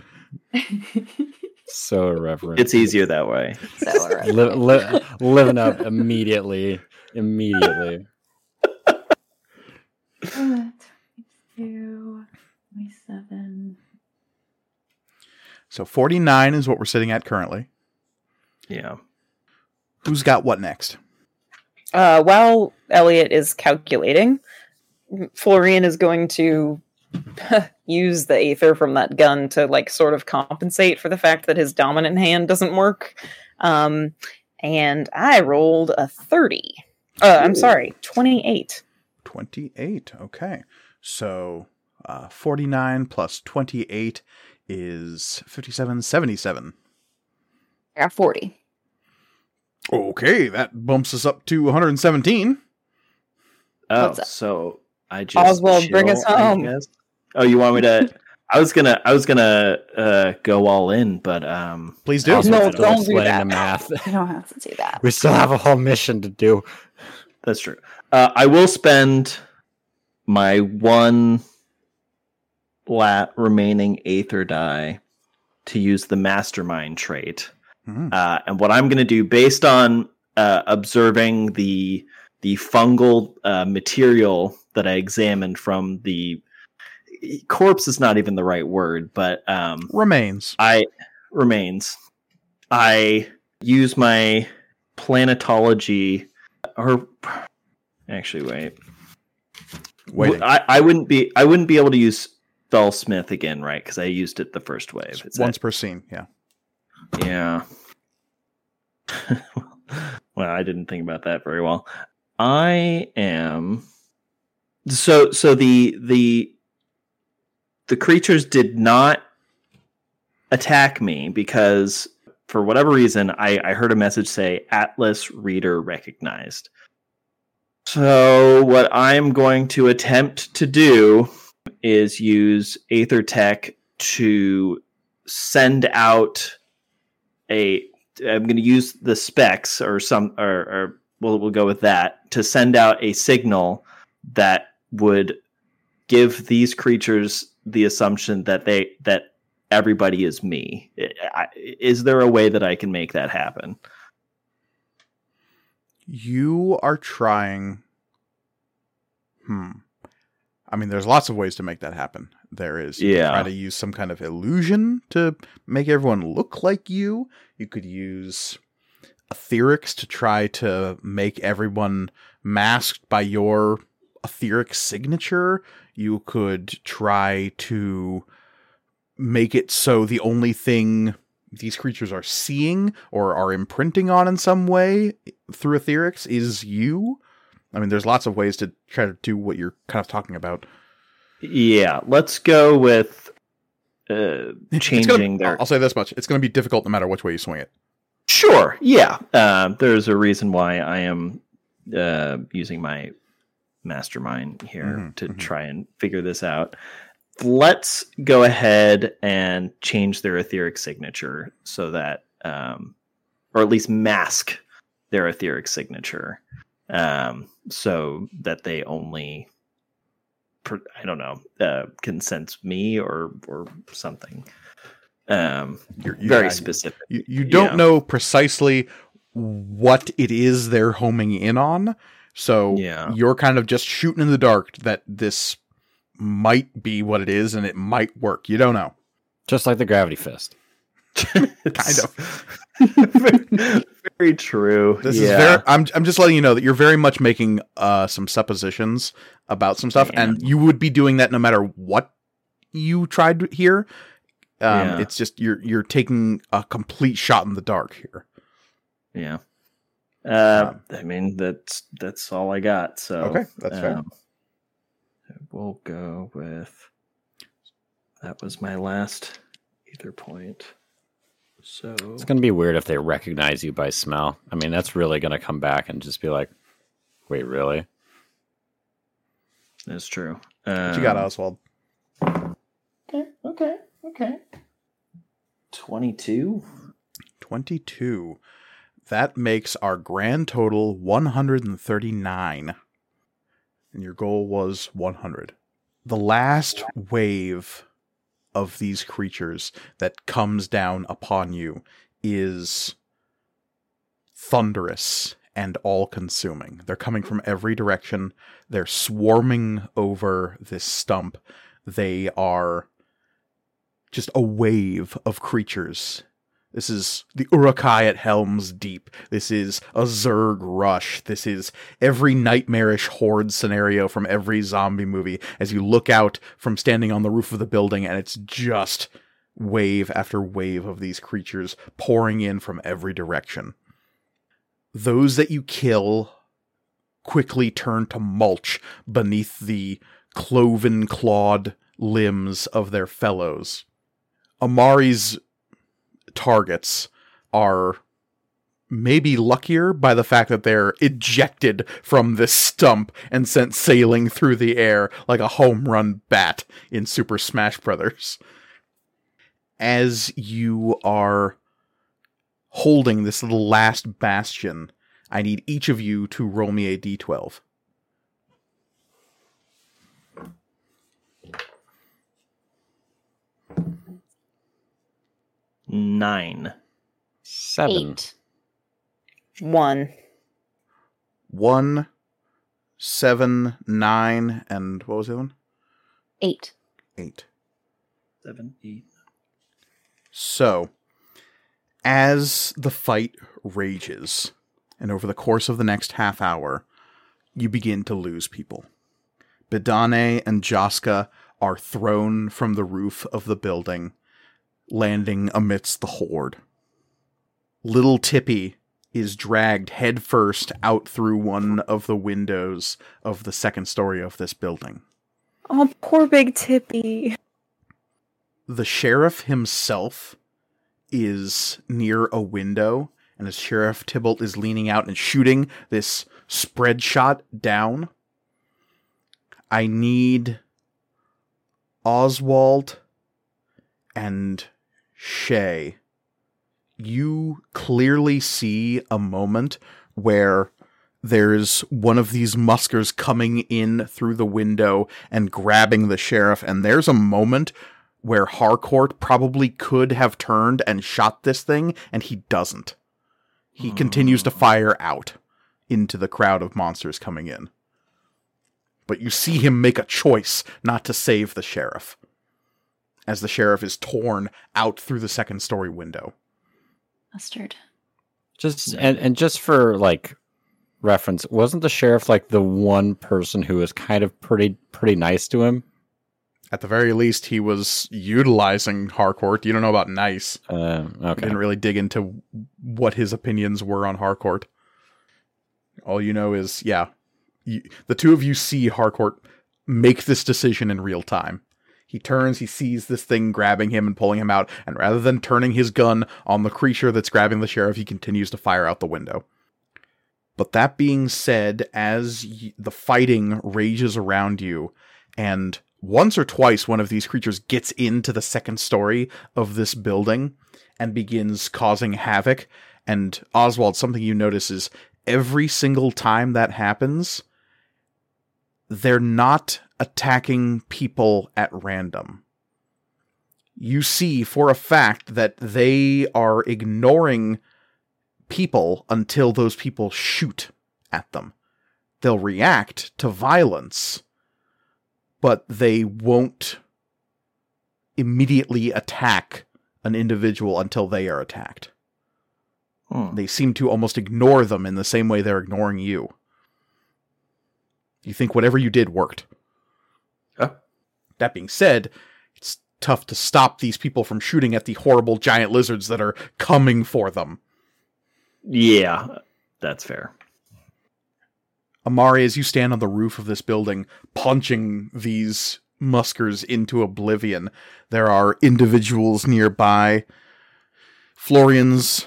So irreverent. It's easier that way. so irreverent. Li- li- living up immediately. Immediately. 22, 27. So 49 is what we're sitting at currently. Yeah. Who's got what next? Uh, while Elliot is calculating, Florian is going to use the aether from that gun to like sort of compensate for the fact that his dominant hand doesn't work. Um, and I rolled a 30. Uh, I'm sorry, 28. 28. Okay. So uh, 49 plus 28 is 57, 77. I got 40. Okay, that bumps us up to 117. Oh, so I just Oswald, bring us chill, I home. Guess? Oh, you want me to? I was gonna, I was gonna uh, go all in, but um, Please do. Also, No, don't do that. the math. You don't have to do that. we still have a whole mission to do. that's true. Uh, I will spend my one lat remaining aether die to use the mastermind trait. Mhm. Uh, and what I'm going to do, based on uh, observing the the fungal uh, material that I examined from the corpse, is not even the right word, but um, Remains. I remains. I use my planetology, or actually, wait. Waiting. I, I wouldn't be. I wouldn't be able to use Spellsmith again, right? Because I used it the first wave. Is that- Once per scene, yeah. yeah. well, I didn't think about that very well. I am so so the the the creatures did not attack me because for whatever reason I, I heard a message say Atlas reader recognized. So what I'm going to attempt to do is use Aether Tech to send out a I'm going to use the specs or some or, or we'll we'll go with that to send out a signal that would give these creatures the assumption that they that everybody is me. Is there a way that I can make that happen? You are trying. Hmm. I mean, there's lots of ways to make that happen. There is you Yeah. try to use some kind of illusion to make everyone look like you. You could use etherics to try to make everyone masked by your etheric signature. You could try to make it so the only thing these creatures are seeing or are imprinting on in some way through etherics is you. I mean, there's lots of ways to try to do what you're kind of talking about. Yeah, let's go with uh, changing gonna, their I'll say this much: it's going to be difficult no matter which way you swing it. Sure. Yeah. Uh, there's a reason why I am uh, using my mastermind here Mhm, to mhm. try and figure this out. Let's go ahead and change their etheric signature so that, um, or at least mask their etheric signature um, so that they only, per, I don't know, uh, can sense me or or something. Um, You're, you, very specific. You, you don't Yeah. know precisely what it is they're homing in on, so Yeah. you're kind of just shooting in the dark that this might be what it is and it might work. You don't know. Just like the gravity fist. Kind of. very, very true. This yeah. is very I'm I'm just letting you know that you're very much making uh some suppositions about some stuff Yeah. and you would be doing that no matter what you tried here. Um Yeah. it's just you're you're taking a complete shot in the dark here. yeah. Uh, Um, I mean that's that's all I got. So Okay, that's fair. um, We'll go with that was my last Aether point. So It's going to be weird if they recognize you by smell. I mean, that's really going to come back and just be like, wait, really? that's true. What you got, Um, Oswald? Okay, okay, okay. Twenty-two. 22. That makes our grand total 139. And your goal was 100. The last wave of these creatures that comes down upon you is thunderous and all consuming. They're coming from every direction. They're swarming over this stump. They are just a wave of creatures this is the Uruk-hai at Helm's Deep. This is a Zerg rush. This is every nightmarish horde scenario from every zombie movie as you look out from standing on the roof of the building and it's just wave after wave of these creatures pouring in from every direction. Those that you kill quickly turn to mulch beneath the cloven clawed limbs of their fellows. Amari's targets are maybe luckier by the fact that they're ejected from this stump and sent sailing through the air like a home run bat in Super Smash Brothers. As you are holding this last bastion, I need each of you to roll me a d12. Nine. Seven. Eight. One. One, seven, nine, and what was the other one? Eight. Eight. Seven, eight. So, as the fight rages, and over the course of the next half hour, you begin to lose people. Bidane and Jaska are thrown from the roof of the building, landing amidst the horde. Little Tippy is dragged headfirst out through one of the windows of the second story of this building. Oh, poor Big Tippy. the sheriff himself is near a window, and as Sheriff Tybalt is leaning out and shooting this spread shot down, I need Oswald and Shay. You clearly see a moment where there's one of these muskers coming in through the window and grabbing the sheriff, and there's a moment where Harcourt probably could have turned and shot this thing, and he doesn't. He hmm. continues to fire out into the crowd of monsters coming in. But you see him make a choice not to save the sheriff, as the sheriff is torn out through the second story window. Mustard. Just and and just for like reference, wasn't the sheriff like the one person who was kind of pretty pretty nice to him? At the very least, he was utilizing Harcourt. You don't know about Nice. Uh, okay. didn't really dig into what his opinions were on Harcourt. All you know is, yeah, you, the two of you see Harcourt make this decision in real time. He turns, he sees this thing grabbing him and pulling him out, and rather than turning his gun on the creature that's grabbing the sheriff, he continues to fire out the window. But that being said, as y- the fighting rages around you, and once or twice one of these creatures gets into the second story of this building and begins causing havoc, and Oswald, something you notice is every single time that happens, they're not attacking people at random. You see for a fact that they are ignoring people until those people shoot at them. They'll react to violence, but they won't immediately attack an individual until they are attacked. Hmm. They seem to almost ignore them in the same way they're ignoring you. You think whatever you did worked. That being said, it's tough to stop these people from shooting at the horrible giant lizards that are coming for them. Yeah, that's fair. Amari, as you stand on the roof of this building, punching these muskers into oblivion, there are individuals nearby. Florian's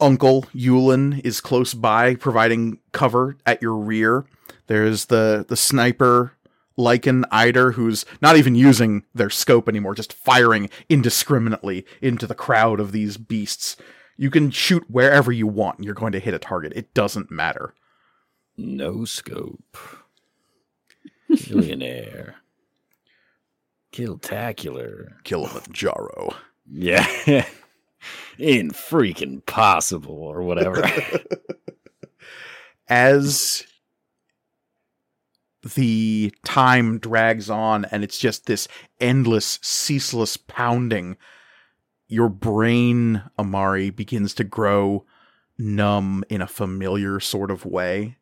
uncle, Yulin, is close by, providing cover at your rear. There's the, the sniper, Lycan Eider, who's not even using their scope anymore, just firing indiscriminately into the crowd of these beasts. You can shoot wherever you want, and you're going to hit a target. It doesn't matter. No scope. Millionaire. Killtacular. Kilimanjaro. Yeah. In freaking possible or whatever. As the time drags on and it's just this endless, ceaseless pounding, your brain, Amari, begins to grow numb in a familiar sort of way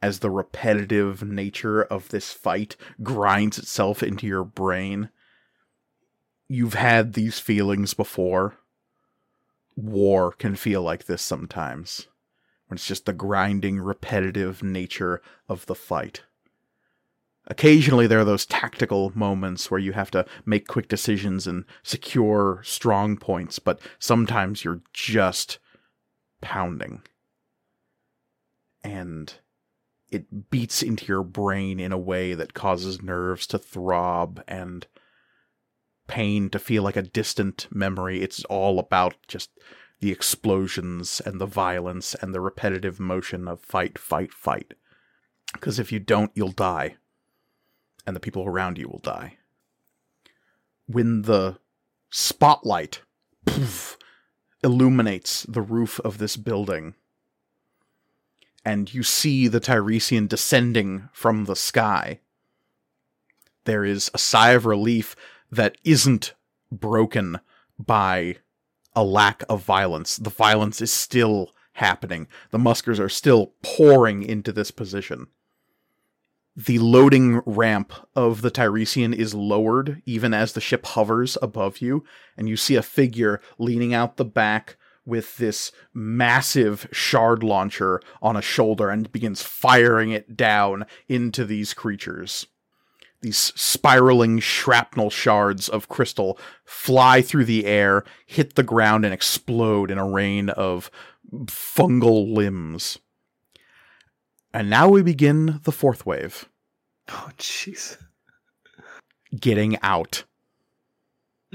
as the repetitive nature of this fight grinds itself into your brain. You've had these feelings before. War can feel like this sometimes, when it's just the grinding, repetitive nature of the fight. Occasionally, there are those tactical moments where you have to make quick decisions and secure strong points, but sometimes you're just pounding. And it beats into your brain in a way that causes nerves to throb and pain to feel like a distant memory. It's all about just the explosions and the violence and the repetitive motion of fight, fight, fight. Because if you don't, you'll die. And the people around you will die. When the spotlight poof, illuminates the roof of this building, and you see the Tiresian descending from the sky. There is a sigh of relief that isn't broken by a lack of violence. The violence is still happening. The muskers are still pouring into this position. The loading ramp of the Tiresian is lowered even as the ship hovers above you, and you see a figure leaning out the back with this massive shard launcher on a shoulder and begins firing it down into these creatures. These spiraling shrapnel shards of crystal fly through the air, hit the ground, and explode in a rain of fungal limbs. And now we begin the fourth wave Oh, jeez. getting out.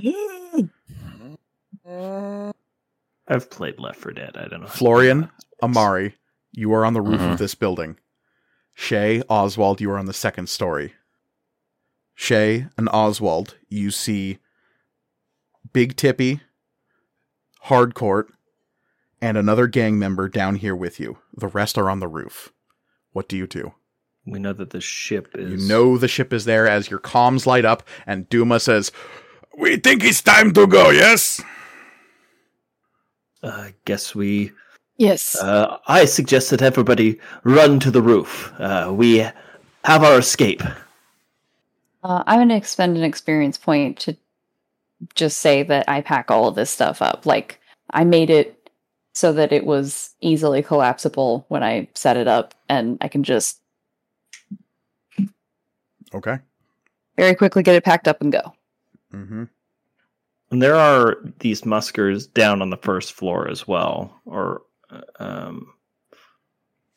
I've played Left 4 Dead. I don't know. Florian, Amari, you are on the roof Mhm. of this building. Shay, Oswald, you are on the second story. Shay and Oswald, you see Big Tippy, Harcourt, and another gang member down here with you. The rest are on the roof. What do you do? We know that the ship is. You know the ship is there as your comms light up, and Duma says, We think it's time to go, yes? Uh, guess we. Yes. Uh, I suggest that everybody run to the roof. Uh, we have our escape. Uh, I'm going to expend an experience point to just say that I pack all of this stuff up. Like, I made it so that it was easily collapsible when I set it up, and I can just Okay. very quickly get it packed up and go. Mm-hmm. And there are these muskers down on the first floor as well. Or. uh, Um,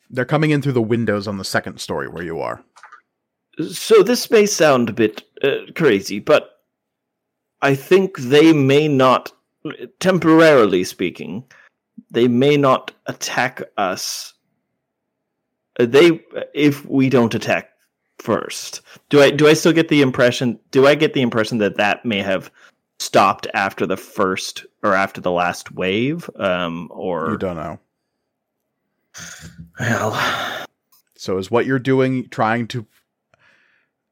They're coming in through the windows on the second story where you are. So this may sound a bit uh, crazy, but I think they may not, temporarily speaking, they may not attack us. They, if we don't attack first, do I? Do I still get the impression? Do I get the impression that that may have stopped after the first or after the last wave? Um, or You don't know. well, So is what you're doing trying to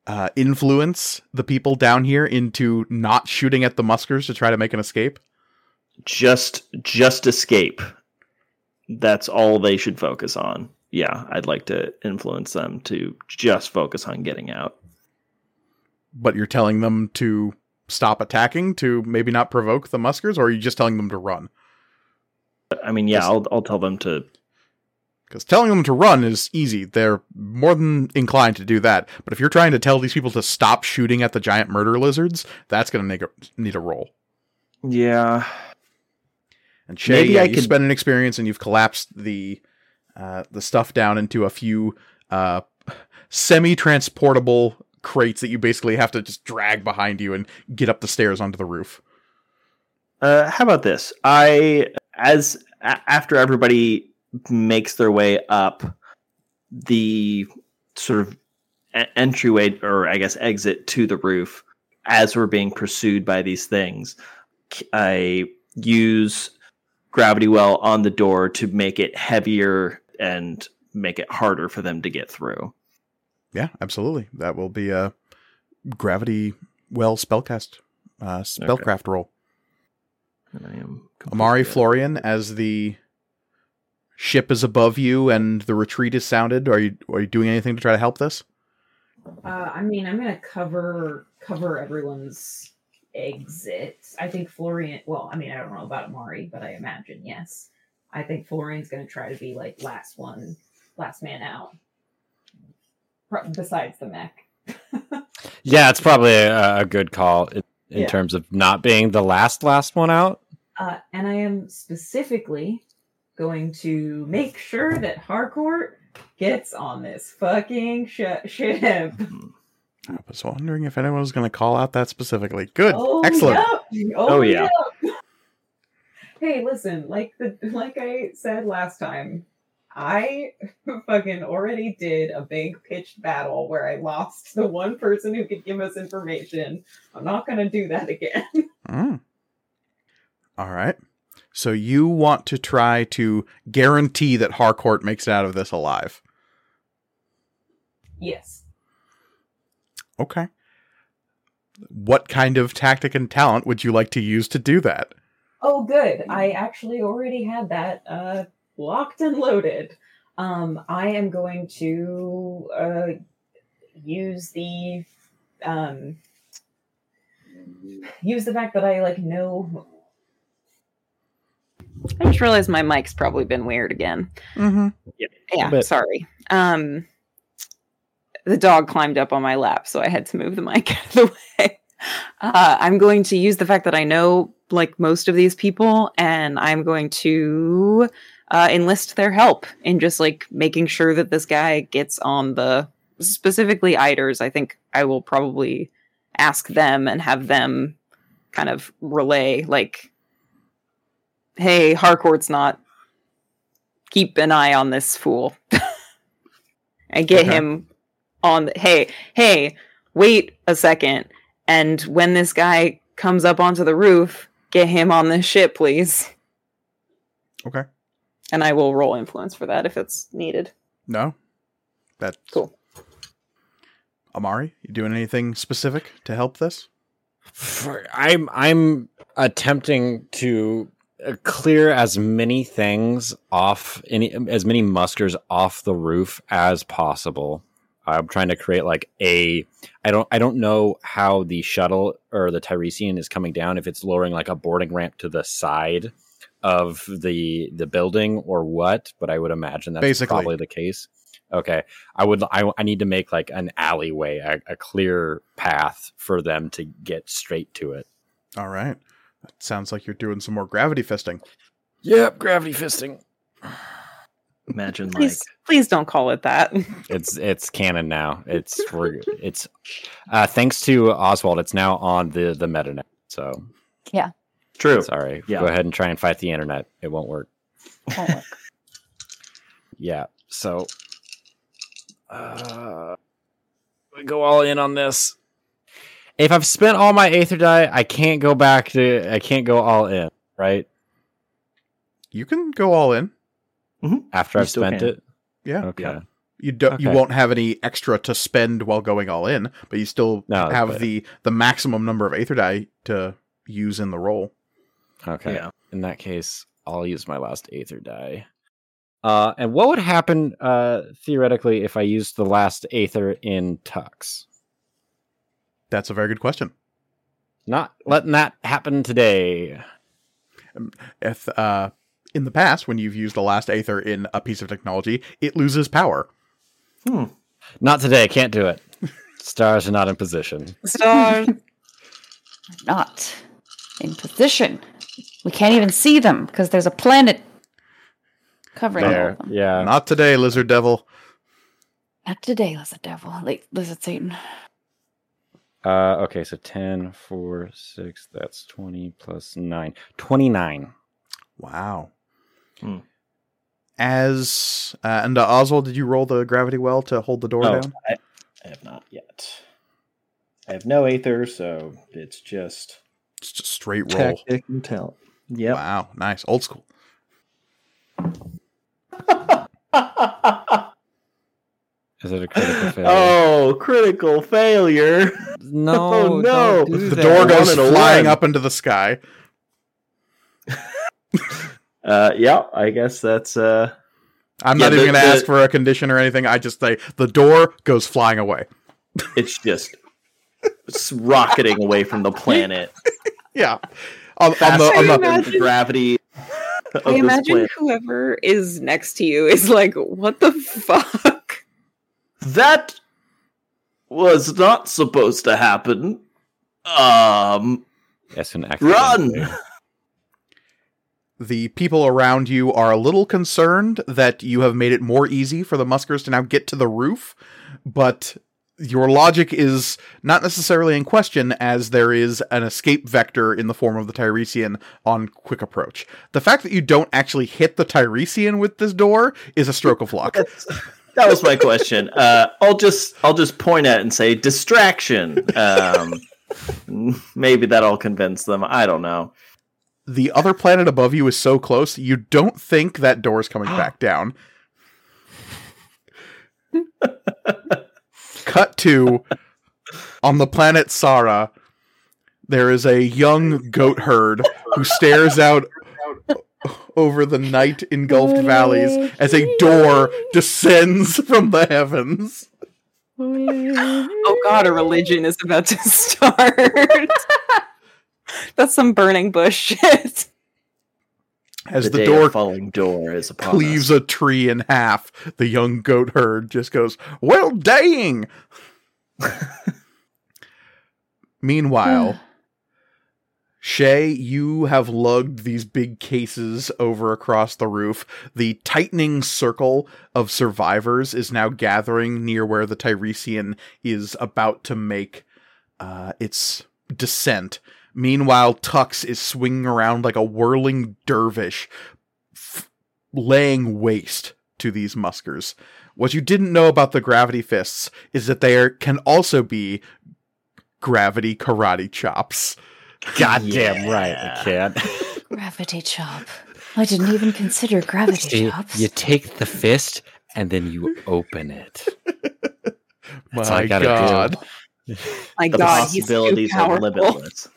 uh, influence the people down here into not shooting at the muskers to try to make an escape? Just just escape. That's all they should focus on. Yeah, I'd like to influence them to just focus on getting out. But you're telling them to stop attacking to maybe not provoke the muskers, or are you just telling them to run? I mean, yeah, I'll I'll tell them to Because telling them to run is easy. They're more than inclined to do that. But if you're trying to tell these people to stop shooting at the giant murder lizards, that's going to make a, need a roll. Yeah. And Shay, Maybe yeah, I you could- spent an experience and you've collapsed the uh, the stuff down into a few uh, semi-transportable crates that you basically have to just drag behind you and get up the stairs onto the roof. Uh, how about this? I, as a- after everybody makes their way up the sort of e- entryway, or I guess exit to the roof, as we're being pursued by these things, I use gravity well on the door to make it heavier and make it harder for them to get through. Yeah, absolutely. That will be a gravity well spellcast uh, spellcraft roll. And I am Amari completely- Florian, as the ship is above you and the retreat is sounded, are you are you doing anything to try to help this? Uh, I mean, I'm gonna cover cover everyone's exit. I think Florian. Well, I mean, I don't know about Amari, but I imagine yes. I think Florian's gonna try to be like last one, last man out. Pro- Besides the mech. Yeah, it's probably a, a good call in, in Yeah. terms of not being the last last one out. Uh, and I am specifically going to make sure that Harcourt gets on this fucking sh- ship. I was wondering if anyone was going to call out that specifically. Good, Oh, excellent. yep. Oh, yeah. yep. hey, listen, like the like I said last time, I fucking already did a big pitched battle where I lost the one person who could give us information. I'm not gonna do that again. Mm. All right. So you want to try to guarantee that Harcourt makes it out of this alive. yes. Okay. What kind of tactic and talent would you like to use to do that? Oh, good. I actually already had that uh, locked and loaded. Um, I am going to uh, use the um, use the fact that I like know. I just realized my mic's probably been weird again. Mm-hmm. Yeah, bit. sorry. Um, the dog climbed up on my lap, so I had to move the mic out of the way. Uh, I'm going to use the fact that I know like most of these people, and I'm going to uh, enlist their help in just like making sure that this guy gets on the specifically Eiders. I think I will probably ask them and have them kind of relay like, "Hey, Harcourt's not keep an eye on this fool. and get Okay. him on the, hey, hey, wait a second. And when this guy comes up onto the roof, get him on this ship, please. Okay. And I will roll influence for that if it's needed. No? That's Cool. Amari, you doing anything specific to help this? For- I'm I'm attempting to uh, clear as many things off any as many muskers off the roof as possible. I'm trying to create like a I don't I don't know how the shuttle or the Tiresian is coming down if it's lowering like a boarding ramp to the side of the the building or what, but I would imagine that's Basically. probably the case. Okay, I would I, I need to make like an alleyway, a, a clear path for them to get straight to it. All right. That sounds like you're doing some more gravity fisting. Yep, gravity fisting. Imagine like Please, please don't call it that. It's it's canon now. It's we're, it's uh, thanks to Oswald. It's now on the the metanet. So Yeah. true. sorry. Yeah. Go ahead and try and fight the internet. It won't work. Won't work. Yeah. So uh, we go all in on this. If I've spent all my aether die, I can't go back to. I can't go all in. Right You can go all in. After You I've spent can. it. Yeah. Okay. Yeah. You don't. You won't have any extra to spend while going all in, but you still No, have but- the the maximum number of aether die to use in the roll. Okay. Yeah. In that case, I'll use my last Aether die. Uh, and what would happen uh, theoretically if I used the last Aether in Tux? That's a very good question. Not letting that happen today. If uh, in the past, when you've used the last aether in a piece of technology, it loses power. Hmm. Not today. Can't do it. Stars are not in position. Stars. Not in position. We can't even see them because there's a planet covering all There. of them. Yeah. Not today, lizard devil. Not today, lizard devil. Late lizard Satan. Uh, okay, so 10, 4, 6, that's 20 plus 9. 29. Wow. Hmm. As uh, and uh, Oswald, did you roll the gravity well to hold the door Oh, down? I, I have not yet. I have no aether, so it's just It's just straight roll. tactic and talent. Yep. Wow, nice, old school. Is it a critical failure? oh, critical failure. no, oh, no. don't do The that. door goes flying up into the sky. Uh, yeah, I guess that's uh. I'm Yeah, not even the- going to the- ask for a condition or anything. I just say the door goes flying away. It's just it's rocketing away from the planet. Yeah, on, on the faster on the than imagine- the gravity. Of I imagine planet. whoever is next to you is like, what the fuck? that was not supposed to happen. Um, Yes, an accident. Run! The people around you are a little concerned that you have made it more easy for the muskers to now get to the roof, but your logic is not necessarily in question as there is an escape vector in the form of the Tiresian on quick approach. The fact that you don't actually hit the Tiresian with this door is a stroke of luck. that was my question. Uh, I'll just I'll just point at and say distraction. Um, maybe that'll convince them. I don't know. The other planet above you is so close, you don't think that door is coming back down. Cut to on the planet Sara. There is a young goat herd who stares out over the night engulfed valleys as a door descends from the heavens. Oh god, a religion is about to start. That's some burning bush shit. As the, the, door falling door is upon cleaves us. a tree in half, the young goat herd just goes, Well, dang! Meanwhile, Shay, you have lugged these big cases over across the roof. The tightening circle of survivors is now gathering near where the Tiresian is about to make uh, its descent. Meanwhile, Tux is swinging around like a whirling dervish, f- laying waste to these muskers. What you didn't know about the gravity fists is that there can also be gravity karate chops. Goddamn Yeah. right, I can't. Gravity chop. I didn't even consider gravity See, chops. you take the fist and then you open it. That's all I My gotta God. do. My the god, he's too possibilities are powerful. limitless.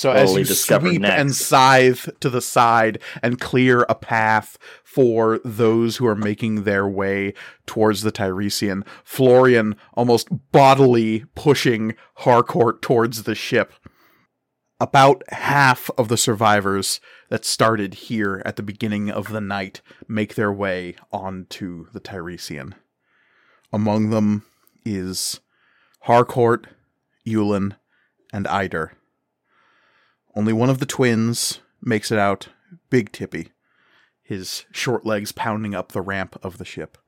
So as you sweep next. and scythe to the side and clear a path for those who are making their way towards the Tiresian, Florian almost bodily pushing Harcourt towards the ship. About half of the survivors that started here at the beginning of the night make their way onto the Tiresian. Among them is Harcourt, Yulin, and Eider. Only one of the twins makes it out, Big Tippy, his short legs pounding up the ramp of the ship.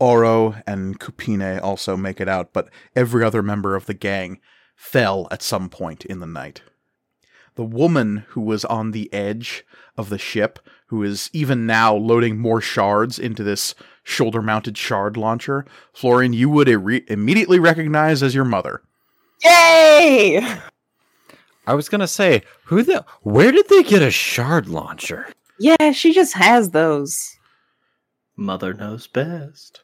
Oro and Kupine also make it out, but every other member of the gang fell at some point in the night. The woman who was on the edge of the ship, who is even now loading more shards into this shoulder mounted shard launcher, Florian, you would immediately recognize as your mother. Yay! I was gonna say, who the where did they get a shard launcher? Yeah, she just has those. Mother knows best.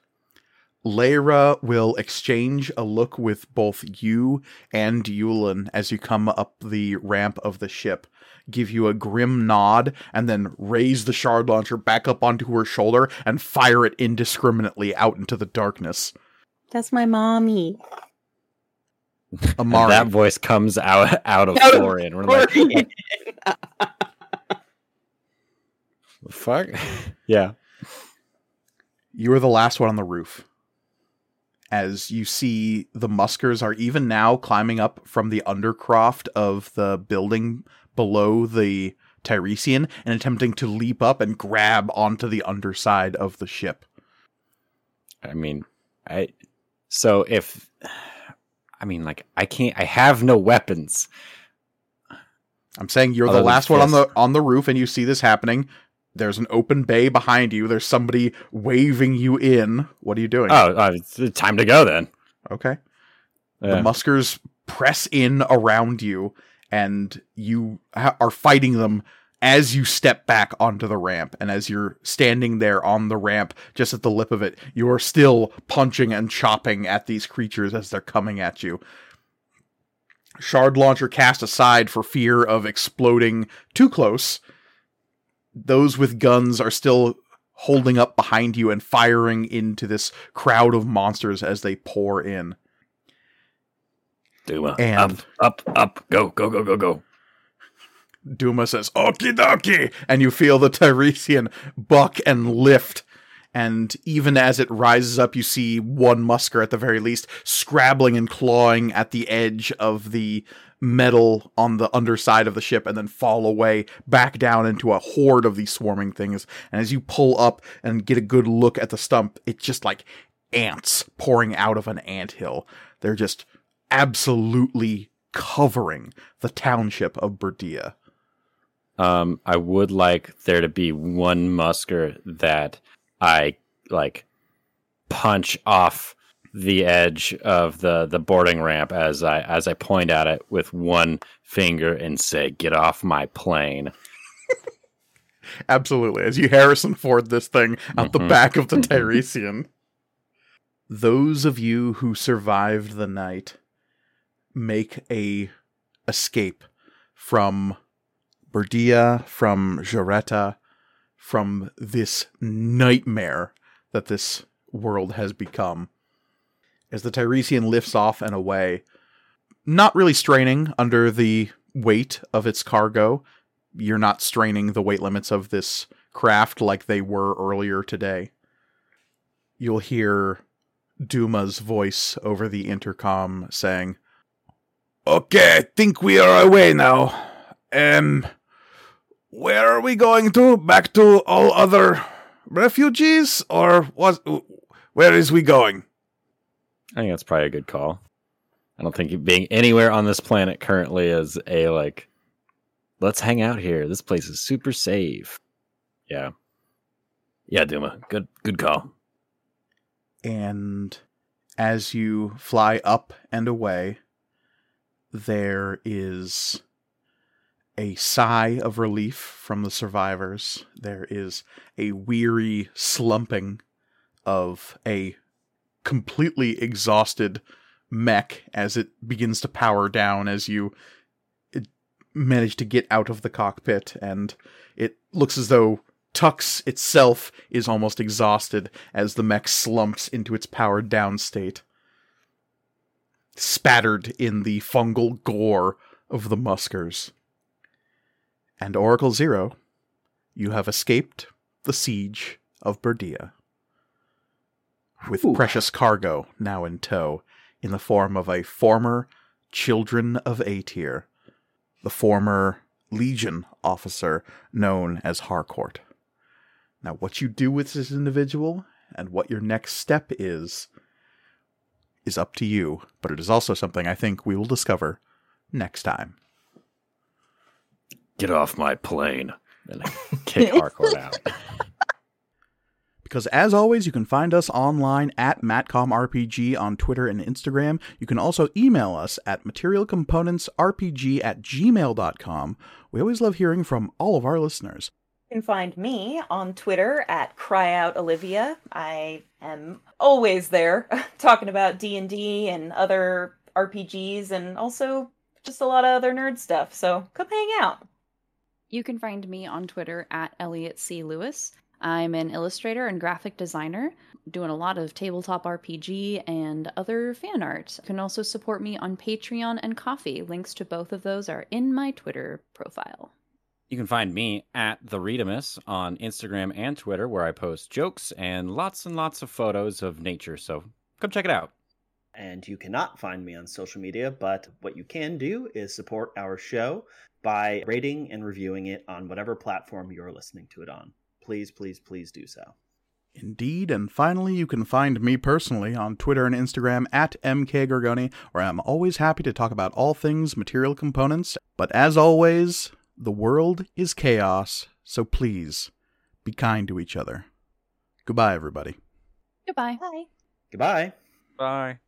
Lyra will exchange a look with both you and Yulin as you come up the ramp of the ship, give you a grim nod, and then raise the shard launcher back up onto her shoulder and fire it indiscriminately out into the darkness. That's my mommy. Amari, That voice comes out out of Out of Florian. We're like, Florian. fuck. yeah. you are the last one on the roof. As you see, the muskers are even now climbing up from the undercroft of the building below the Tiresian and attempting to leap up and grab onto the underside of the ship. I mean, I so if I mean like I can't I have no weapons. I'm saying you're Other the last one on the on the roof, and you see this happening. There's an open bay behind you. There's somebody waving you in. What are you doing? Oh, uh, it's time to go then. okay. Yeah. The muskers press in around you, and you ha- are fighting them as you step back onto the ramp. And as you're standing there on the ramp, just at the lip of it, you are still punching and chopping at these creatures as they're coming at you. Shard launcher cast aside for fear of exploding too close. Those with guns are still holding up behind you and firing into this crowd of monsters as they pour in. Duma. Uh, and- up, up, up, go, go, go, go, go. Duma says, Okie dokie! And you feel the Tiresian buck and lift. And even as it rises up, you see one musker at the very least scrabbling and clawing at the edge of the metal on the underside of the ship and then fall away back down into a horde of these swarming things. And as you pull up and get a good look at the stump, it's just like ants pouring out of an anthill. They're just absolutely covering the township of Berdea. Um, I would like there to be one musker that I like punch off the edge of the the boarding ramp as I as I point at it with one finger and say, "Get off my plane." Absolutely. As you Harrison Ford this thing out the Mhm. back of the Tiresian. Those of you who survived the night make a escape from Berdea, from Jaretta, from this nightmare that this world has become. As the Tiresian lifts off and away, not really straining under the weight of its cargo, you're not straining the weight limits of this craft like they were earlier today. You'll hear Duma's voice over the intercom saying, Okay, I think we are away now. Um, where are we going to? Back to all other refugees? Or what? Where is we going? I think that's probably a good call. I don't think being anywhere on this planet currently is a like. Let's hang out here. This place is super safe. Yeah. Yeah, Duma. Good good call. and as you fly up and away, there is a sigh of relief from the survivors. There is a weary slumping of a completely exhausted mech as it begins to power down as you uh, manage to get out of the cockpit and it looks as though Tux itself is almost exhausted as the mech slumps into its powered down state, spattered in the fungal gore of the muskers. And Oracle Zero, you have escaped the siege of Berdea. With Ooh. precious cargo now in tow, in the form of a former Children of Aether, the former Legion officer known as Harcourt. Now, what you do with this individual and what your next step is, is up to you, but it is also something I think we will discover next time. Get off my plane. And I kick Harcourt out. Because as always, you can find us online at MatcomRPG on Twitter and Instagram. You can also email us at materialcomponentsrpg at gmail.com. We always love hearing from all of our listeners. You can find me on Twitter at CryOutOlivia. I am always there talking about D&D and other RPGs and also just a lot of other nerd stuff. So come hang out. You can find me on Twitter at Elliot C. Lewis. I'm an illustrator and graphic designer, doing a lot of tabletop RPG and other fan art. You can also support me on Patreon and Ko-fi. Links to both of those are in my Twitter profile. You can find me at the Readamus on Instagram and Twitter, where I post jokes and lots and lots of photos of nature. So come check it out. And you cannot find me on social media, but what you can do is support our show by rating and reviewing it on whatever platform you're listening to it on. Please, please, please do so. Indeed, and finally, you can find me personally on Twitter and Instagram at mkgorgoni, where I'm always happy to talk about all things material components. But as always, the world is chaos, so please be kind to each other. Goodbye, everybody. Goodbye. Bye. Goodbye. Bye.